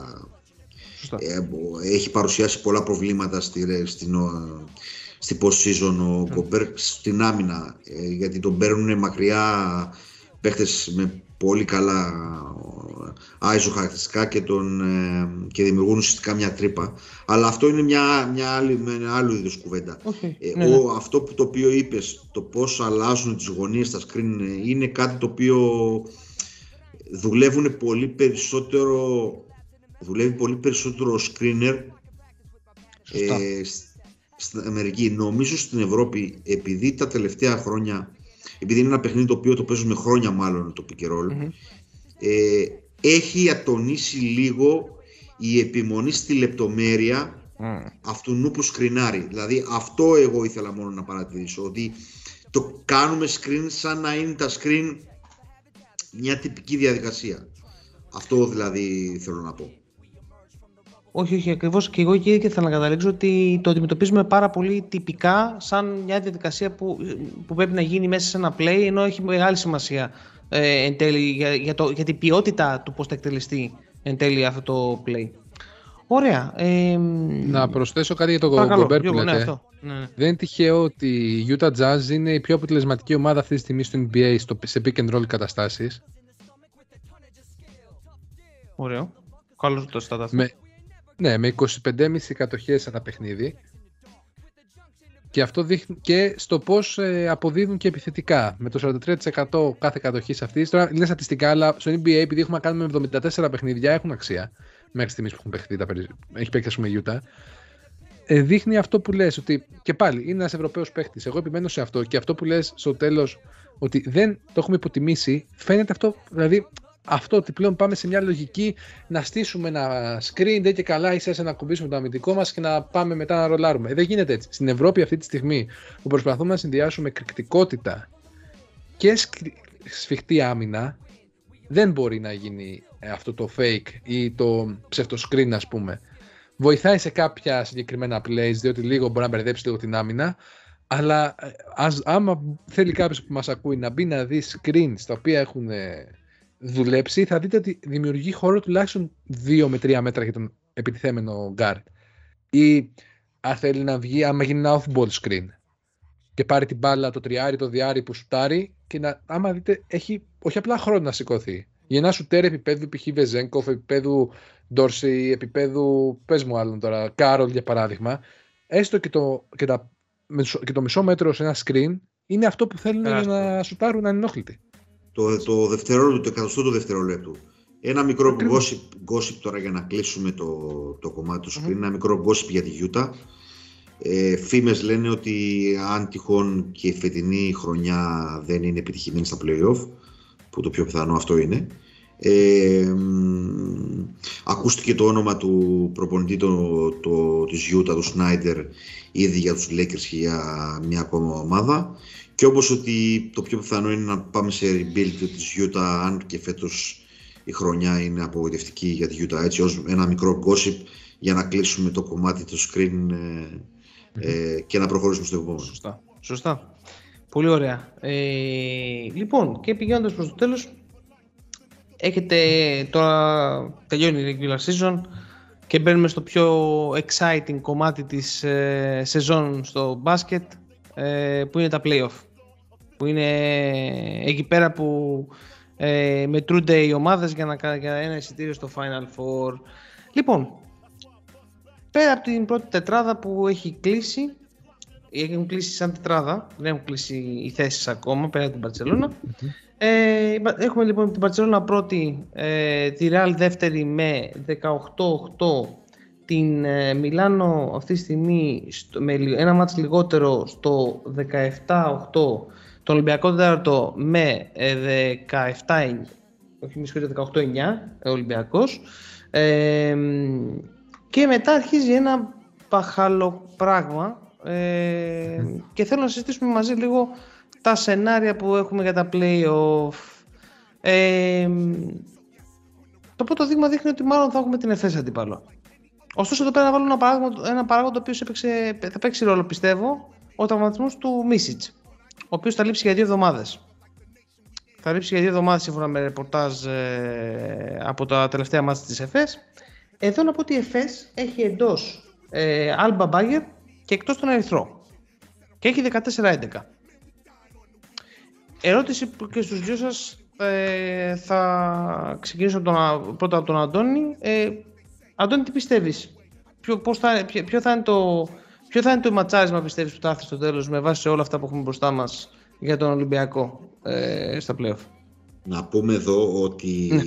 ε, έχει παρουσιάσει πολλά προβλήματα στη, στην, στη post-season ο yeah. Κομπέρ στην άμυνα ε, γιατί τον παίρνουν μακριά παίχτες με πολύ καλά άιζο χαρακτηριστικά και, τον, ε, και δημιουργούν ουσιαστικά μια τρύπα. Αλλά αυτό είναι μια, μια άλλη, μια άλλο είδους κουβέντα. Okay. Ε, ναι, ο, ναι. Αυτό που το οποίο είπες, το πώς αλλάζουν τις γωνίες στα screen είναι κάτι το οποίο δουλεύουν πολύ περισσότερο δουλεύει πολύ περισσότερο ο screener ε, στην Αμερική. Νομίζω στην Ευρώπη, επειδή τα τελευταία χρόνια, επειδή είναι ένα παιχνίδι το οποίο το παίζουμε χρόνια μάλλον το pick roll, ε, έχει ατονίσει λίγο η επιμονή στη λεπτομέρεια mm. αυτού που σκρινάρει. Δηλαδή αυτό εγώ ήθελα μόνο να παρατηρήσω, ότι το κάνουμε screen σαν να είναι τα screen μια τυπική διαδικασία. Αυτό δηλαδή θέλω να πω. Όχι, όχι, ακριβώς. Και εγώ εκεί και θέλω να καταλήξω ότι το αντιμετωπίζουμε πάρα πολύ τυπικά σαν μια διαδικασία που, που πρέπει να γίνει μέσα σε ένα play, ενώ έχει μεγάλη σημασία ε, εν τέλει για, για, το, για την ποιότητα του πώς θα εκτελεστεί εν τέλει αυτό το play. Ωραία. Ε, να προσθέσω κάτι για το Gobert που λέτε. Ναι, αυτό. Ναι, ναι. Δεν είναι τυχαίο ότι η Utah Jazz είναι η πιο αποτελεσματική ομάδα αυτή τη στιγμή στο NBA στο, σε pick and roll καταστάσεις. Ωραίο. Καλώς το στάτα με, ναι, με 25,5 κατοχές ένα παιχνίδι. Και αυτό δείχνει και στο πώς ε, αποδίδουν και επιθετικά. Με το 43% κάθε κατοχή αυτής. Τώρα είναι στατιστικά, αλλά στο NBA, επειδή έχουμε κάνει με 74 παιχνίδια, έχουν αξία. Μέχρι στιγμής που έχουν παιχτεί, τα έχει παίξει, ας πούμε, Utah. Ε, δείχνει αυτό που λες, ότι και πάλι είναι ένας Ευρωπαίος παίχτη. Εγώ επιμένω σε αυτό και αυτό που λες στο τέλος, ότι δεν το έχουμε υποτιμήσει, φαίνεται αυτό. Δηλαδή, αυτό ότι πλέον πάμε σε μια λογική να στήσουμε ένα screen, δεν και καλά ίσα να κουμπίσουμε το αμυντικό μας και να πάμε μετά να ρολάρουμε. Ε, δεν γίνεται έτσι. Στην Ευρώπη αυτή τη στιγμή που προσπαθούμε να συνδυάσουμε εκρηκτικότητα και σφιχτή άμυνα, δεν μπορεί να γίνει ε, αυτό το fake ή το screen ας πούμε. Βοηθάει σε κάποια συγκεκριμένα plays, διότι λίγο μπορεί να μπερδέψει λίγο την άμυνα, αλλά ε, ας, άμα θέλει κάποιος που μας ακούει να μπει να δει screens τα οποία έχουν δουλέψει, θα δείτε ότι δημιουργεί χώρο τουλάχιστον 2 με 3 μέτρα για τον επιτιθέμενο guard. Ή αν θέλει να βγει, άμα γίνει ένα off-ball screen και πάρει την μπάλα το τριάρι, το διάρι που σουτάρει και να, άμα δείτε, έχει όχι απλά χρόνο να σηκωθεί. Για ένα σουτέρ επίπεδου π.χ. Βεζέγκοφ, επίπεδου Ντόρσι, επίπεδου, πες μου άλλον τώρα, Κάρολ για παράδειγμα, έστω και το, και, τα, και το μισό μέτρο σε ένα screen, είναι αυτό που θέλουν για να σουτάρουν ανενόχλητοι το, το δευτερόλεπτο, το εκατοστό του δευτερόλεπτου. Ένα μικρό gossip, gossip τώρα για να κλείσουμε το, το κομμάτι του screen, ένα μικρό gossip για τη Utah. Ε, φήμες λένε ότι αν τυχόν και η φετινή χρονιά δεν είναι επιτυχημένη στα playoff, που το πιο πιθανό αυτό είναι, ε, ακούστηκε το όνομα του προπονητή το, το, της Utah, του Snyder, ήδη για τους Lakers και για μια ακόμα ομάδα και όπως ότι το πιο πιθανό είναι να πάμε σε rebuild της Utah αν και φέτος η χρονιά είναι απογοητευτική για τη Utah. Έτσι, ως ένα μικρό gossip για να κλείσουμε το κομμάτι του screen ε, ε, και να προχωρήσουμε στο επόμενο. Σωστά. Σωστά. Πολύ ωραία. Ε, λοιπόν, και πηγαίνοντας προς το τέλος, έχετε τώρα τελειώνει η regular season και μπαίνουμε στο πιο exciting κομμάτι της ε, σεζόν στο μπάσκετ ε, που είναι τα playoff. Που είναι εκεί πέρα που ε, μετρούνται οι ομάδες για, να, για ένα εισιτήριο στο Final Four. Λοιπόν, πέρα από την πρώτη τετράδα που έχει κλείσει, έχουν κλείσει σαν τετράδα, δεν έχουν κλείσει οι θέσεις ακόμα πέρα από την Παρσελώνα. Ε, έχουμε λοιπόν την Παρσελώνα πρώτη, ε, τη Real δεύτερη με 18-8, την ε, Μιλάνο αυτή τη στιγμή στο, με ένα μάτς λιγότερο στο 17-8, τον Ολυμπιακό τέταρτο με 17 όχι μισό 18-9 Ολυμπιακός ε, και μετά αρχίζει ένα παχαλό πράγμα ε, και θέλω να συζητήσουμε μαζί λίγο τα σενάρια που έχουμε για τα play-off. Ε, το πρώτο δείγμα δείχνει ότι μάλλον θα έχουμε την ΕΦΕΣ αντίπαλο. Ωστόσο, εδώ πέρα να βάλω ένα παράγοντα, ένα παράγοντα ο οποίο θα παίξει ρόλο, πιστεύω, ο τραυματισμός του Μίσιτς, ο οποίος θα λείψει για δύο εβδομάδες. Θα λείψει για δύο εβδομάδες σύμφωνα με ρεπορτάζ ε, από τα τελευταία μάτια της ΕΦΕΣ. Εδώ να πω ότι η ΕΦΕΣ έχει εντός ε, Alba Bagger και εκτός τον Ερυθρό. Και έχει 14-11. Ερώτηση και στους δυο σας ε, θα ξεκινήσω από τον, πρώτα από τον Αντώνη. Ε, Αντώνη, τι πιστεύεις, ποιο, πώς θα, ποιο, θα είναι το, ποιο θα είναι το ματσάρισμα πιστεύεις που θα έρθει στο τέλος με βάση όλα αυτά που έχουμε μπροστά μας για τον Ολυμπιακό ε, στα playoff; Να πούμε εδώ ότι ναι.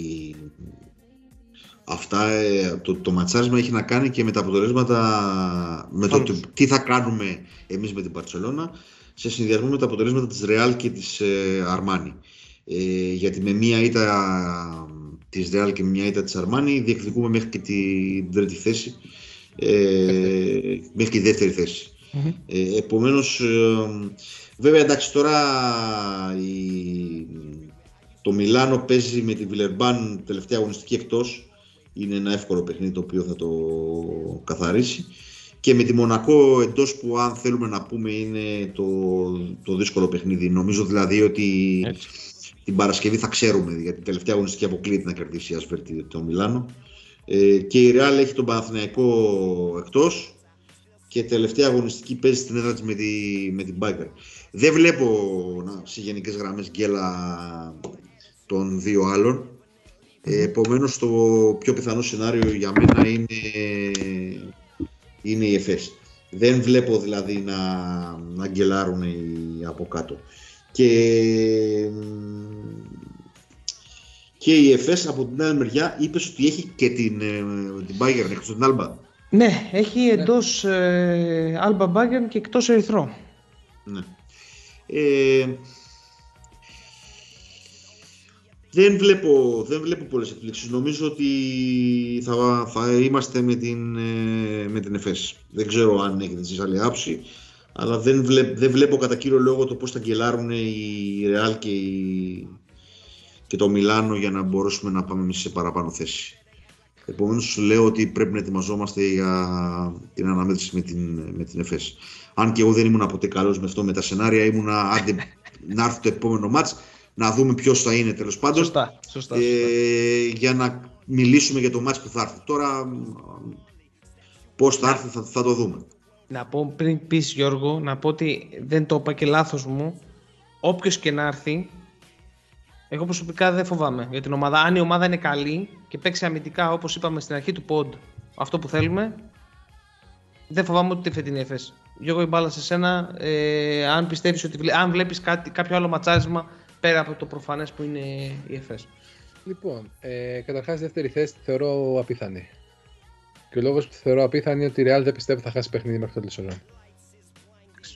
αυτά, ε, το, το ματσάρισμα έχει να κάνει και με τα αποτελέσματα, με το, τι θα κάνουμε εμείς με την Παρσελώνα σε συνδυασμό με τα αποτελέσματα της Real και της ε, Armani. Ε, γιατί με μία ήττα της Real και με μία ήττα της Armani διεκδικούμε μέχρι και την τρίτη θέση, ε, μέχρι και τη δεύτερη θέση. Mm-hmm. Ε, επομένως, ε, βέβαια εντάξει τώρα η, το Μιλάνο παίζει με τη Βιλερμπάν τελευταία αγωνιστική εκτός. Είναι ένα εύκολο παιχνίδι το οποίο θα το καθαρίσει και με τη Μονακό εντός που αν θέλουμε να πούμε είναι το, το δύσκολο παιχνίδι. Νομίζω δηλαδή ότι την Παρασκευή θα ξέρουμε γιατί την τελευταία αγωνιστική αποκλείεται να κερδίσει η Ασφέρτη το Μιλάνο. Ε, και η Ρεάλ έχει τον Παναθηναϊκό εκτός και τελευταία αγωνιστική παίζει στην έδρα της με, τη, με την Μπάγκερ. Δεν βλέπω να, σε γενικές γραμμές γκέλα των δύο άλλων. Ε, επομένως το πιο πιθανό σενάριο για μένα είναι είναι η ΕΦΕΣ. Δεν βλέπω δηλαδή να, να γκελάρουν οι από κάτω. Και, και η ΕΦΕΣ από την άλλη μεριά είπες ότι έχει και την, ε, την Bayern εκτός την Άλμπα. Ναι, έχει εντός ε, Άλμπα Bayern και εκτός Ερυθρό. Ναι. Ε, δεν βλέπω, δεν βλέπω πολλές εκπλήξεις. Νομίζω ότι θα, θα είμαστε με την, ε, με την ΕΦΕΣ. Δεν ξέρω αν έχετε εσείς άλλη άψη, αλλά δεν, βλέπ, δεν βλέπω κατά κύριο λόγο το πώς θα γκελάρουν η Ρεάλ και, και το Μιλάνο για να μπορέσουμε να πάμε σε παραπάνω θέση. Επομένως λέω ότι πρέπει να ετοιμαζόμαστε για την αναμέτρηση με την, με την ΕΦΕΣ. Αν και εγώ δεν ήμουν ποτέ καλός με αυτό με τα σενάρια, ήμουν άντε *laughs* να έρθει το επόμενο μάτς να δούμε ποιος θα είναι τέλος πάντων. Σωστά, σωστά, ε, για να μιλήσουμε για το μάτς που θα έρθει. Τώρα πώς θα έρθει θα, θα το δούμε. Να πω πριν πεις Γιώργο, να πω ότι δεν το είπα και λάθος μου. Όποιος και να έρθει, εγώ προσωπικά δεν φοβάμαι για την ομάδα. Αν η ομάδα είναι καλή και παίξει αμυντικά όπως είπαμε στην αρχή του pod, αυτό που θέλουμε, δεν φοβάμαι ότι τη φετινή εφές. Γιώργο η μπάλα σε σένα, ε, αν πιστεύεις ότι αν βλέπεις κάποιο άλλο ματσάρισμα πέρα από το προφανές που είναι η ΕΦΕΣ. Λοιπόν, ε, καταρχάς δεύτερη θέση τη θεωρώ απίθανη. Και ο λόγος που τη θεωρώ απίθανη είναι ότι η Real δεν πιστεύω θα χάσει παιχνίδι μέχρι το τέλος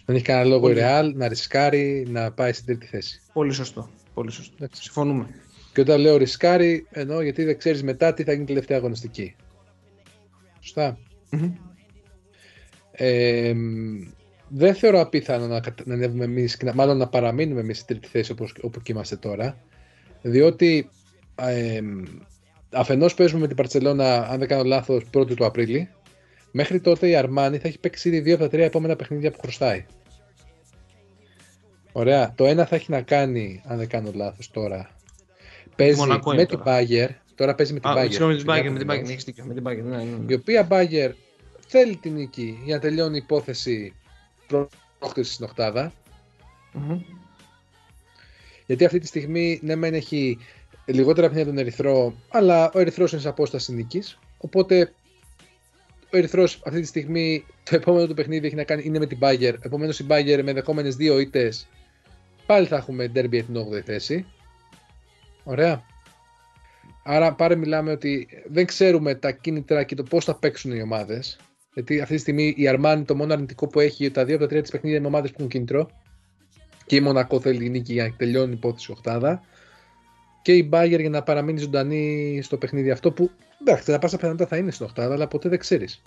Δεν έχει κανένα λόγο Πολύ. η Real να ρισκάρει να πάει στην τρίτη θέση. Πολύ σωστό. Πολύ σωστό. Εντάξει. Συμφωνούμε. Και όταν λέω ρισκάρει, εννοώ γιατί δεν ξέρεις μετά τι θα γίνει τελευταία αγωνιστική. Σωστά. Mm-hmm. Ε, δεν θεωρώ απίθανο να, να ανέβουμε εμείς, μάλλον να παραμείνουμε εμείς στη τρίτη θέση όπως, όπου και είμαστε τώρα. Διότι ε, αφενός παίζουμε με την Παρσελώνα, αν δεν κάνω λάθος, 1η του Απρίλη. Μέχρι τότε η Αρμάνη θα έχει παίξει ήδη δύο από τα τρία επόμενα παιχνίδια που χρωστάει. Ωραία. Το ένα θα έχει να κάνει, αν δεν κάνω λάθος τώρα, παίζει με την Bagger. Τώρα παίζει με την Bagger. με την Bagger, με την Bagger, έχεις δίκιο. Με την Bagger, ναι, ναι, ναι. Η οποία Bagger θέλει την νίκη για να τελειώνει η υπόθεση πρόκλησης στην οκτάδα. Μμμ. Γιατί αυτή τη στιγμή, ναι, μεν έχει λιγότερα παιχνίδια τον Ερυθρό, αλλά ο Ερυθρός είναι σε απόσταση νίκης. Οπότε ο Ερυθρός αυτή τη στιγμή το επόμενο του παιχνίδι έχει να κάνει είναι με την Bayern. Επομένως η Bayern με δεχόμενε δύο ήττες πάλι θα έχουμε derby για την 8η θέση. Ωραία. Άρα πάρε μιλάμε ότι δεν ξέρουμε τα κίνητρα και το πώς θα παίξουν οι ομάδες. Γιατί αυτή τη στιγμή η Αρμάνη το μόνο αρνητικό που έχει τα δύο από τα τρία της παιχνίδια με ομάδες που έχουν κίνητρο. Και η Μονακό θέλει νίκη για να τελειώνει η υπόθεση οχτάδα. Και η Bayern για να παραμείνει ζωντανή στο παιχνίδι αυτό που εντάξει, τα πάσα πιθανότητα θα είναι στην οχτάδα, αλλά ποτέ δεν ξέρεις.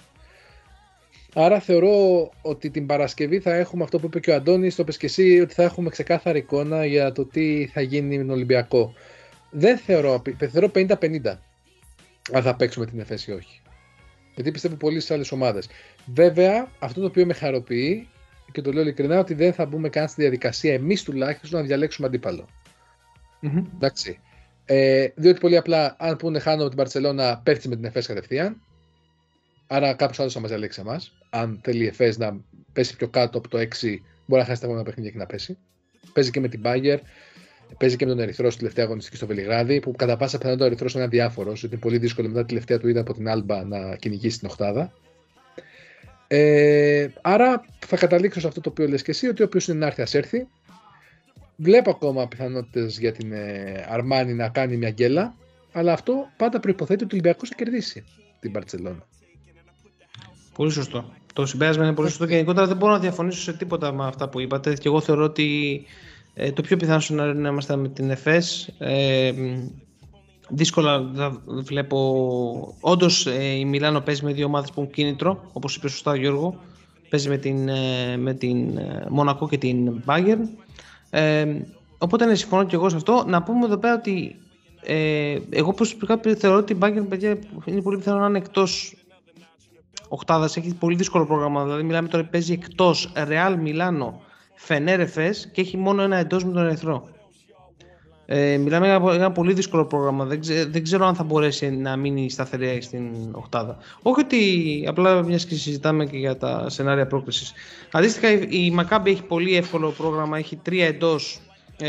Άρα θεωρώ ότι την Παρασκευή θα έχουμε αυτό που είπε και ο Αντώνης, το πες και εσύ, ότι θα έχουμε ξεκάθαρη εικόνα για το τι θα γίνει με τον Ολυμπιακό. Δεν θεωρώ, θεωρώ 50-50 αν θα παίξουμε την ΕΦΕΣ ή όχι. Γιατί πιστεύω πολύ στις άλλες ομάδες. Βέβαια, αυτό το οποίο με χαροποιεί και το λέω ειλικρινά ότι δεν θα μπούμε καν στη διαδικασία εμείς τουλάχιστον να διαλέξουμε αντίπαλο. Μμμ. Εντάξει. Ε, διότι πολύ απλά, αν πούνε χάνω την Παρσελώνα, πέφτει με την ΕΦΕΣ κατευθείαν. Άρα κάποιος άλλος θα μας διαλέξει εμάς. Αν θέλει η ΕΦΕΣ να πέσει πιο κάτω από το 6, μπορεί να χάσει τα επόμενα παιχνίδια και να πέσει. Παίζει και με την Bayern. Παίζει και με τον Ερυθρό στη τελευταία αγωνιστική στο Βελιγράδι, που κατά πάσα πιθανότητα ο Ερυθρός είναι αδιάφορος, ότι είναι πολύ δύσκολο μετά τη τελευταία του είδα από την Άλμπα να κυνηγήσει την Οχτάδα. Ε, άρα θα καταλήξω σε αυτό το οποίο λες και εσύ, ότι όποιος είναι να έρθει, ας έρθει. Βλέπω ακόμα πιθανότητες για την ε, Αρμάνη να κάνει μια γκέλα, αλλά αυτό πάντα προποθέτει ότι ο Ολυμπιακός θα κερδίσει την Παρσελόνα. Πολύ σωστό. Το συμπέρασμα είναι πολύ σωστό και γενικότερα δεν μπορώ να διαφωνήσω σε τίποτα με αυτά που είπατε. Και εγώ θεωρώ ότι ε, το πιο πιθανό σενάριο είναι να είμαστε με την ΕΦΕΣ. Ε, μ, δύσκολα θα βλέπω. Όντως η Μιλάνο παίζει με δύο ομάδες που έχουν κίνητρο, όπως είπε σωστά ο Γιώργο. Παίζει με την, ε, με την ε, Μονακό και την Bayern. Ε, οπότε ναι, συμφωνώ και εγώ σε αυτό. Να πούμε εδώ πέρα ότι ε, εγώ προσωπικά θεωρώ ότι η Bayern παιδιά, είναι πολύ πιθανό να είναι εκτός οκτάδας. Έχει πολύ δύσκολο πρόγραμμα. Δηλαδή, μιλάμε τώρα παίζει εκτός Real Μιλάνο, Φενέρ Εφές και έχει μόνο ένα εντός με τον Ερυθρό. Ε, μιλάμε για ένα- ένα πολύ δύσκολο πρόγραμμα. Δεν, ξέ- δεν ξέρω αν θα μπορέσει να μείνει σταθερή στην οκτάδα. Όχι ότι απλά μιας και συζητάμε και για τα σενάρια πρόκληση. Αντίστοιχα, η, η Maccabi έχει πολύ εύκολο πρόγραμμα. Έχει τρία εντός. Ε,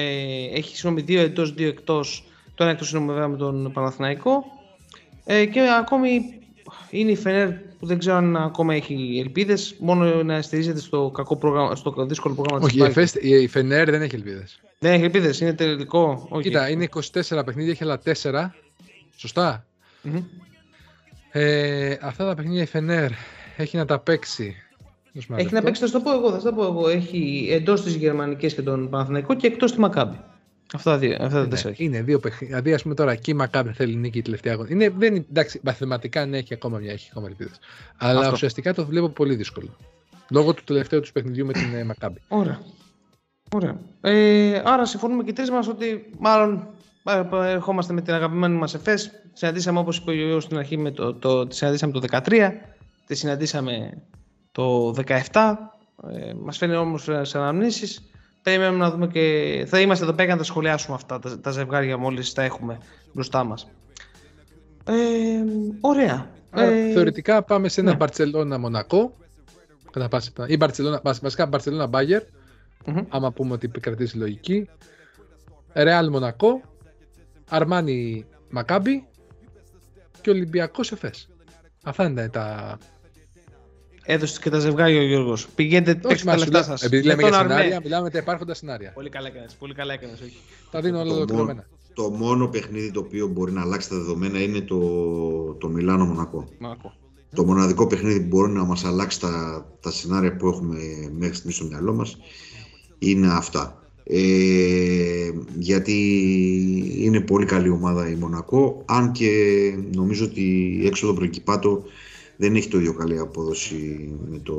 έχει συγγνώμη, δύο εντός, δύο εκτός. Το ένα εκτός είναι βέβαια με τον Παναθηναϊκό. Ε, και ακόμη είναι η Φενέρ που δεν ξέρω αν ακόμα έχει ελπίδες. Μόνο να στηρίζεται στο, κακό πρόγραμμα, στο δύσκολο πρόγραμμα Όχι, της η, Bayern. Εφές, η η Φενέρ δεν έχει ελπίδες. Δεν έχει ελπίδες, είναι τελικό. Όχι. Κοίτα, είναι 24 παιχνίδια, έχει άλλα 4. Σωστά. Μμμ. Ε, αυτά τα παιχνίδια η Φενέρ έχει να τα παίξει. Δώσ' μου ένα Έχει να λεπτό. παίξει, θα σου το πω εγώ. Θα σου το πω εγώ. Έχει εντός της Γερμανική και τον Παναθηναϊκό και εκτός της Μακάμπη. Αυτά, τα δύο, αυτά τα Ναι, τέσσερα. έχει. είναι δύο παιχνίδια. Δηλαδή, ας πούμε τώρα εκεί η Μακάμπη θέλει νίκη η τελευταία αγώνα. Είναι, δεν, είναι- εντάξει, μαθηματικά ναι, έχει ακόμα μια, έχει ακόμα ελπίδες. Αλλά Αυτό. ουσιαστικά το βλέπω πολύ δύσκολο. Λόγω του τελευταίου του παιχνιδιού με την ε, Μακάμπη. Ωραία. Ωραία. Ε, άρα συμφωνούμε και οι τρεις μας ότι μάλλον ε, ε, ερχόμαστε με την αγαπημένη μας ΕΦΕΣ. Συναντήσαμε όπως είπε ο Γιώργος στην αρχή, με το, το, τη συναντήσαμε το 13, τη συναντήσαμε το 17. Ε, μας φαίνεται όμως σε αναμνήσεις. Περιμένουμε να δούμε και. Θα είμαστε εδώ πέρα για να τα σχολιάσουμε αυτά τα, τα ζευγάρια μόλις τα έχουμε μπροστά μας. Ε, ωραία. Άρα, Ε, θεωρητικά πάμε σε ένα ναι. Μπαρσελόνα Μονακό. Κατά πάσα πιθανότητα. Ή Μπαρσελόνα, βασ- βασικά Μπαρσελόνα Μπάγερ. μμμ. Άμα πούμε ότι επικρατήσει η λογική. Ρεάλ Μονακό. Αρμάνι Μακάμπι. Και Ολυμπιακός Εφές. Αυτά είναι τα. Έδωσε και τα ζευγάρια ο Γιώργος. Πηγαίνετε, παίξτε τα μα σου λεφτά λέω- σας. Επειδή λέμε για σενάρια, μιλάμε τα υπάρχοντα σενάρια. Πολύ καλά έκανες. Πολύ καλά έκανες. Όχι. Τα δίνω όλα Το μόνο, ολοκληρωμένα. το μόνο παιχνίδι το οποίο μπορεί να αλλάξει τα δεδομένα είναι το, το Μιλάνο Μονακό. Μάκο. Το μοναδικό παιχνίδι που μπορεί να μας αλλάξει τα, τα σενάρια που έχουμε μέχρι στιγμής στο μυαλό μας είναι αυτά. Ε, γιατί είναι πολύ καλή ομάδα η Μονακό, αν και νομίζω ότι έξω από το προκυπάτο δεν έχει το ίδιο καλή απόδοση με, το,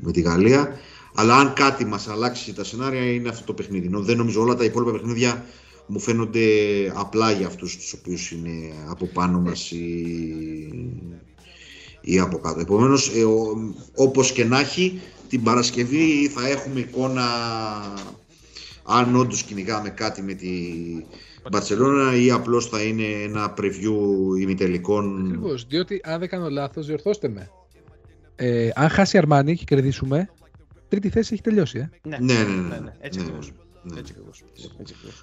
με τη Γαλλία. Αλλά αν κάτι μας αλλάξει τα σενάρια είναι αυτό το παιχνίδι. Ενώ δεν νομίζω όλα τα υπόλοιπα παιχνίδια μου φαίνονται απλά για αυτούς τους οποίους είναι από πάνω μας ή, ή από κάτω. Επομένως, ε, όπως και να έχει, την Παρασκευή θα έχουμε εικόνα αν όντως κυνηγάμε κάτι με τη Μπαρσελόνα ή απλώς θα είναι ένα preview ημιτελικών; Ακριβώς, διότι αν δεν κάνω λάθος, διορθώστε με. Ε, αν χάσει η Αρμάνι και κερδίσουμε, τρίτη θέση έχει τελειώσει. Ε. Ναι, ναι, ναι. ναι, ναι, ναι. Έτσι ναι, ακριβώς. Ναι. Έτσι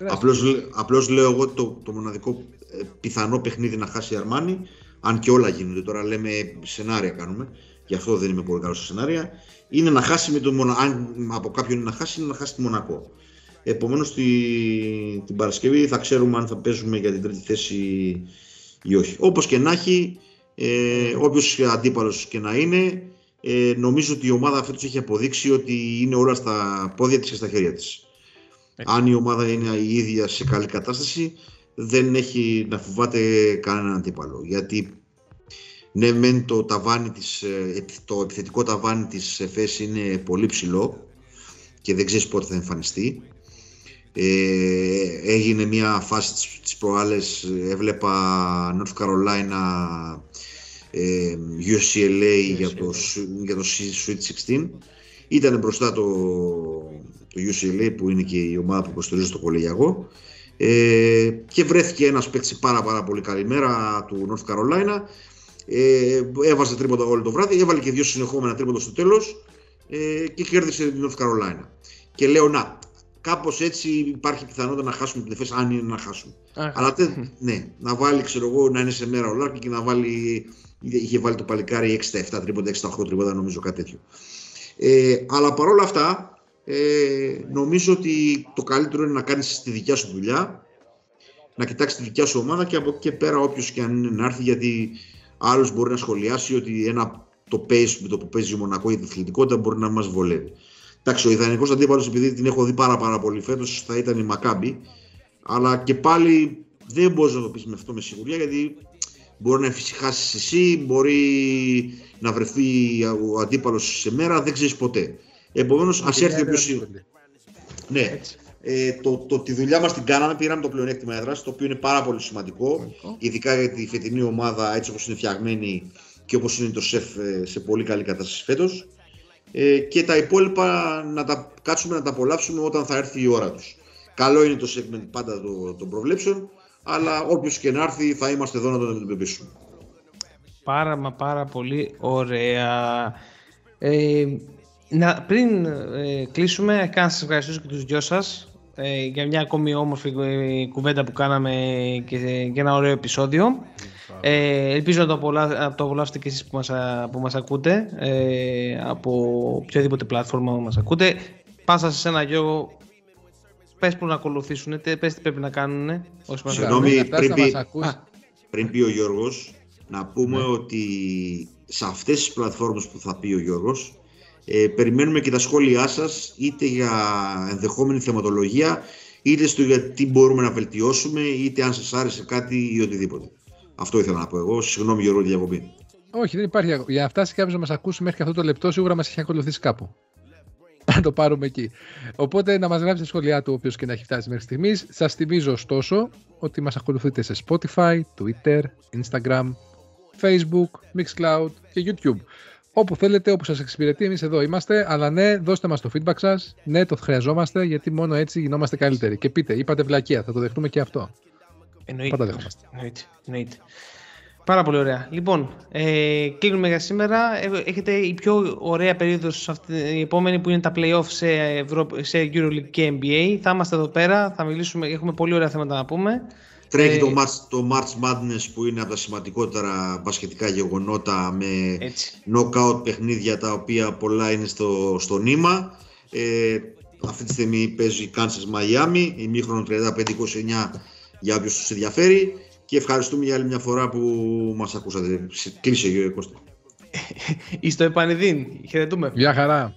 Απλώς, απλώς λέω εγώ το, το μοναδικό ε, πιθανό παιχνίδι να χάσει η Αρμάνι, αν και όλα γίνονται, τώρα λέμε σενάρια κάνουμε, γι' αυτό δεν είμαι πολύ καλός σε σενάρια, είναι να χάσει με το Μονακό, αν από κάποιον είναι να χάσει, είναι να χάσει τη Μονακό. Επομένως τη, την Παρασκευή θα ξέρουμε αν θα παίζουμε για την τρίτη θέση ή όχι. Όπως και να έχει, ε, όποιος αντίπαλος και να είναι, ε, νομίζω ότι η ομάδα φέτος έχει αποδείξει ότι είναι όλα στα πόδια της και στα χέρια της. Αν η ομάδα είναι η ίδια σε καλή κατάσταση, δεν έχει να φοβάται κανέναν αντίπαλο. Γιατί ναι, μεν το, ταβάνι της, ε, το επιθετικό ταβάνι της ΕΦΕΣ είναι πολύ ψηλό και δεν ξέρεις πότε θα εμφανιστεί. Ε, έγινε μια φάση της, της προάλλες, έβλεπα North Carolina ε, UCLA για το, για το Sweet 16. Ήταν μπροστά το, το UCLA που είναι και η ομάδα που υποστηρίζει το κολεγιακό ε, και βρέθηκε ένας παίκτης πάρα πάρα πολύ καλή μέρα του North Carolina ε, έβαζε τρίποτα όλο το βράδυ, έβαλε και δύο συνεχόμενα τρίποτα στο τέλος ε, και κέρδισε την North Carolina. Και λέω να, κάπως έτσι υπάρχει πιθανότητα να χάσουμε την ΕΦΕΣ, αν είναι να χάσουμε. Αλλά ναι, να βάλει, ξέρω εγώ, να είναι σε μέρα ο Λάρκη και να βάλει. Είχε βάλει το παλικάρι 6-7 τρίποτα, 6-8 τρίποτα, νομίζω κάτι τέτοιο. Ε, αλλά παρόλα αυτά, ε, νομίζω ότι το καλύτερο είναι να κάνεις τη δικιά σου δουλειά, να κοιτάξεις τη δικιά σου ομάδα και από εκεί και πέρα, όποιος και αν είναι να έρθει, γιατί άλλος μπορεί να σχολιάσει ότι ένα, το pace με το που παίζει ο Μονακό η αθλητικότητα μπορεί να μας βολεύει. Εντάξει, ο ιδανικός αντίπαλο, επειδή την έχω δει πάρα, πάρα πολύ φέτος, θα ήταν η Μακάμπη. Αλλά και πάλι δεν μπορείς να το πεις με αυτό με σιγουριά, γιατί μπορεί να εφησυχάσεις εσύ, μπορεί να βρεθεί ο αντίπαλος σε μέρα, δεν ξέρεις ποτέ. Επομένως, ας έρθει όποιο. Ναι, ε, το, το, τη δουλειά μας την κάναμε, πήραμε το πλεονέκτημα έδρας, το οποίο είναι πάρα πολύ σημαντικό, ειδικά για τη φετινή ομάδα έτσι όπως είναι φτιαγμένη και όπως είναι το σεφ ε, σε πολύ καλή κατάσταση φέτος ε, και τα υπόλοιπα να τα κάτσουμε να τα απολαύσουμε όταν θα έρθει η ώρα τους. Καλό είναι το segment πάντα των το προβλέψεων, αλλά όποιος και να έρθει θα είμαστε εδώ να τον αντιμετωπίσουμε. Πάρα μα πάρα πολύ ωραία. Ε, να, πριν ε, κλείσουμε, κάνω να σας ευχαριστήσω και τους δυο σας ε, για μια ακόμη όμορφη ε, κουβέντα που κάναμε και για ένα ωραίο επεισόδιο. Ε, ελπίζω να το, απολα... το απολαύσετε και εσείς που μας, που μας ακούτε ε, από οποιαδήποτε πλατφόρμα που μας ακούτε. Πάσα σε ένα Γιώργο, πες που να ακολουθήσουν, πες τι πρέπει να κάνουν. Συγγνώμη, πριν, πει, πριν πει ο Γιώργος, να πούμε ναι. ότι σε αυτές τις πλατφόρμες που θα πει ο Γιώργος, ε, περιμένουμε και τα σχόλιά σας, είτε για ενδεχόμενη θεματολογία, είτε στο γιατί μπορούμε να βελτιώσουμε, είτε αν σας άρεσε κάτι ή οτιδήποτε. Αυτό ήθελα να πω εγώ. Συγγνώμη για όλη τη διακοπή. Όχι, δεν υπάρχει. Για να φτάσει κάποιος να μας ακούσει μέχρι και αυτό το λεπτό, σίγουρα μας έχει ακολουθήσει κάπου. Να το πάρουμε εκεί. Οπότε να μας γράψει τα σχόλιά του, όποιο και να έχει φτάσει μέχρι στιγμής. Σας θυμίζω ωστόσο ότι μας ακολουθείτε σε Spotify, Twitter, Instagram, Facebook, Mixcloud και YouTube. Όπου θέλετε, όπου σας εξυπηρετεί, εμείς εδώ είμαστε. Αλλά ναι, δώστε μας το feedback σας. Ναι, το χρειαζόμαστε, γιατί μόνο έτσι γινόμαστε καλύτεροι. Και πείτε, είπατε βλακεία, θα το δεχτούμε και αυτό. Εννοείται. Πάντα δεχόμαστε. Εννοείται. Εννοείται. Πάρα πολύ ωραία. Λοιπόν, ε, κλείνουμε για σήμερα. Ε, έχετε η πιο ωραία περίοδος η επόμενη που είναι τα playoff σε, Ευρω... σε EuroLeague και NBA. Θα είμαστε εδώ πέρα, θα μιλήσουμε, έχουμε πολύ ωραία θέματα να πούμε. Τρέχει ε, το, March, το March Madness που είναι από τα σημαντικότερα μπασκετικά γεγονότα με έτσι. knockout παιχνίδια τα οποία πολλά είναι στο, στο νήμα. Ε, αυτή τη στιγμή παίζει Kansas Miami, ημίχρονο 35-29 για όποιους τους ενδιαφέρει και ευχαριστούμε για άλλη μια φορά που μας ακούσατε. Κλείσε Γιώργο Κώστα. Είστε επανειδήν. Χαιρετούμε. Γεια χαρά.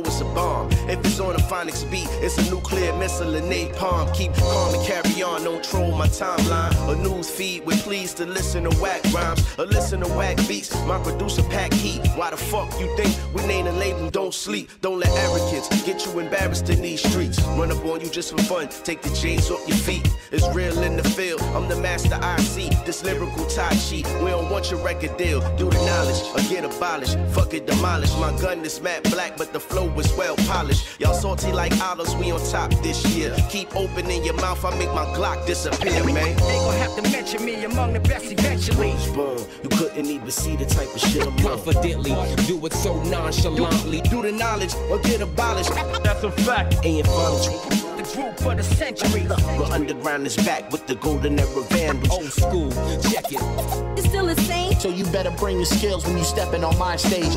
It's a bomb. If it's on a phonics beat, it's a nuclear missile and napalm. Keep calm and carry on, don't troll my timeline. A news feed with please to listen to whack rhymes, or listen to whack beats. My producer pack heat. Why the fuck you think we name a label? Don't sleep, don't let arrogance get you embarrassed in these streets. Run up on you just for fun, take the chains off your feet. It's real in the field, I'm the master I see. This lyrical tie sheet, we don't want your record deal. Do the knowledge or get abolished. Fuck it, demolish. My gun is matte black, but the flow is well polished. Y'all salty like olives, we on top this year. Keep opening your mouth, I make my Glock disappear, man. They gon' have to mention me among the best eventually. Boom, you couldn't even see the type of shit I'm on. Confidently, do it so nonchalantly. Do the knowledge or get abolished. That's a fact. Ain't phonics. The group for the century. The underground is back with the golden era vandals. Old school, check it. It's still the same. So you better bring your skills when you stepping on my stage.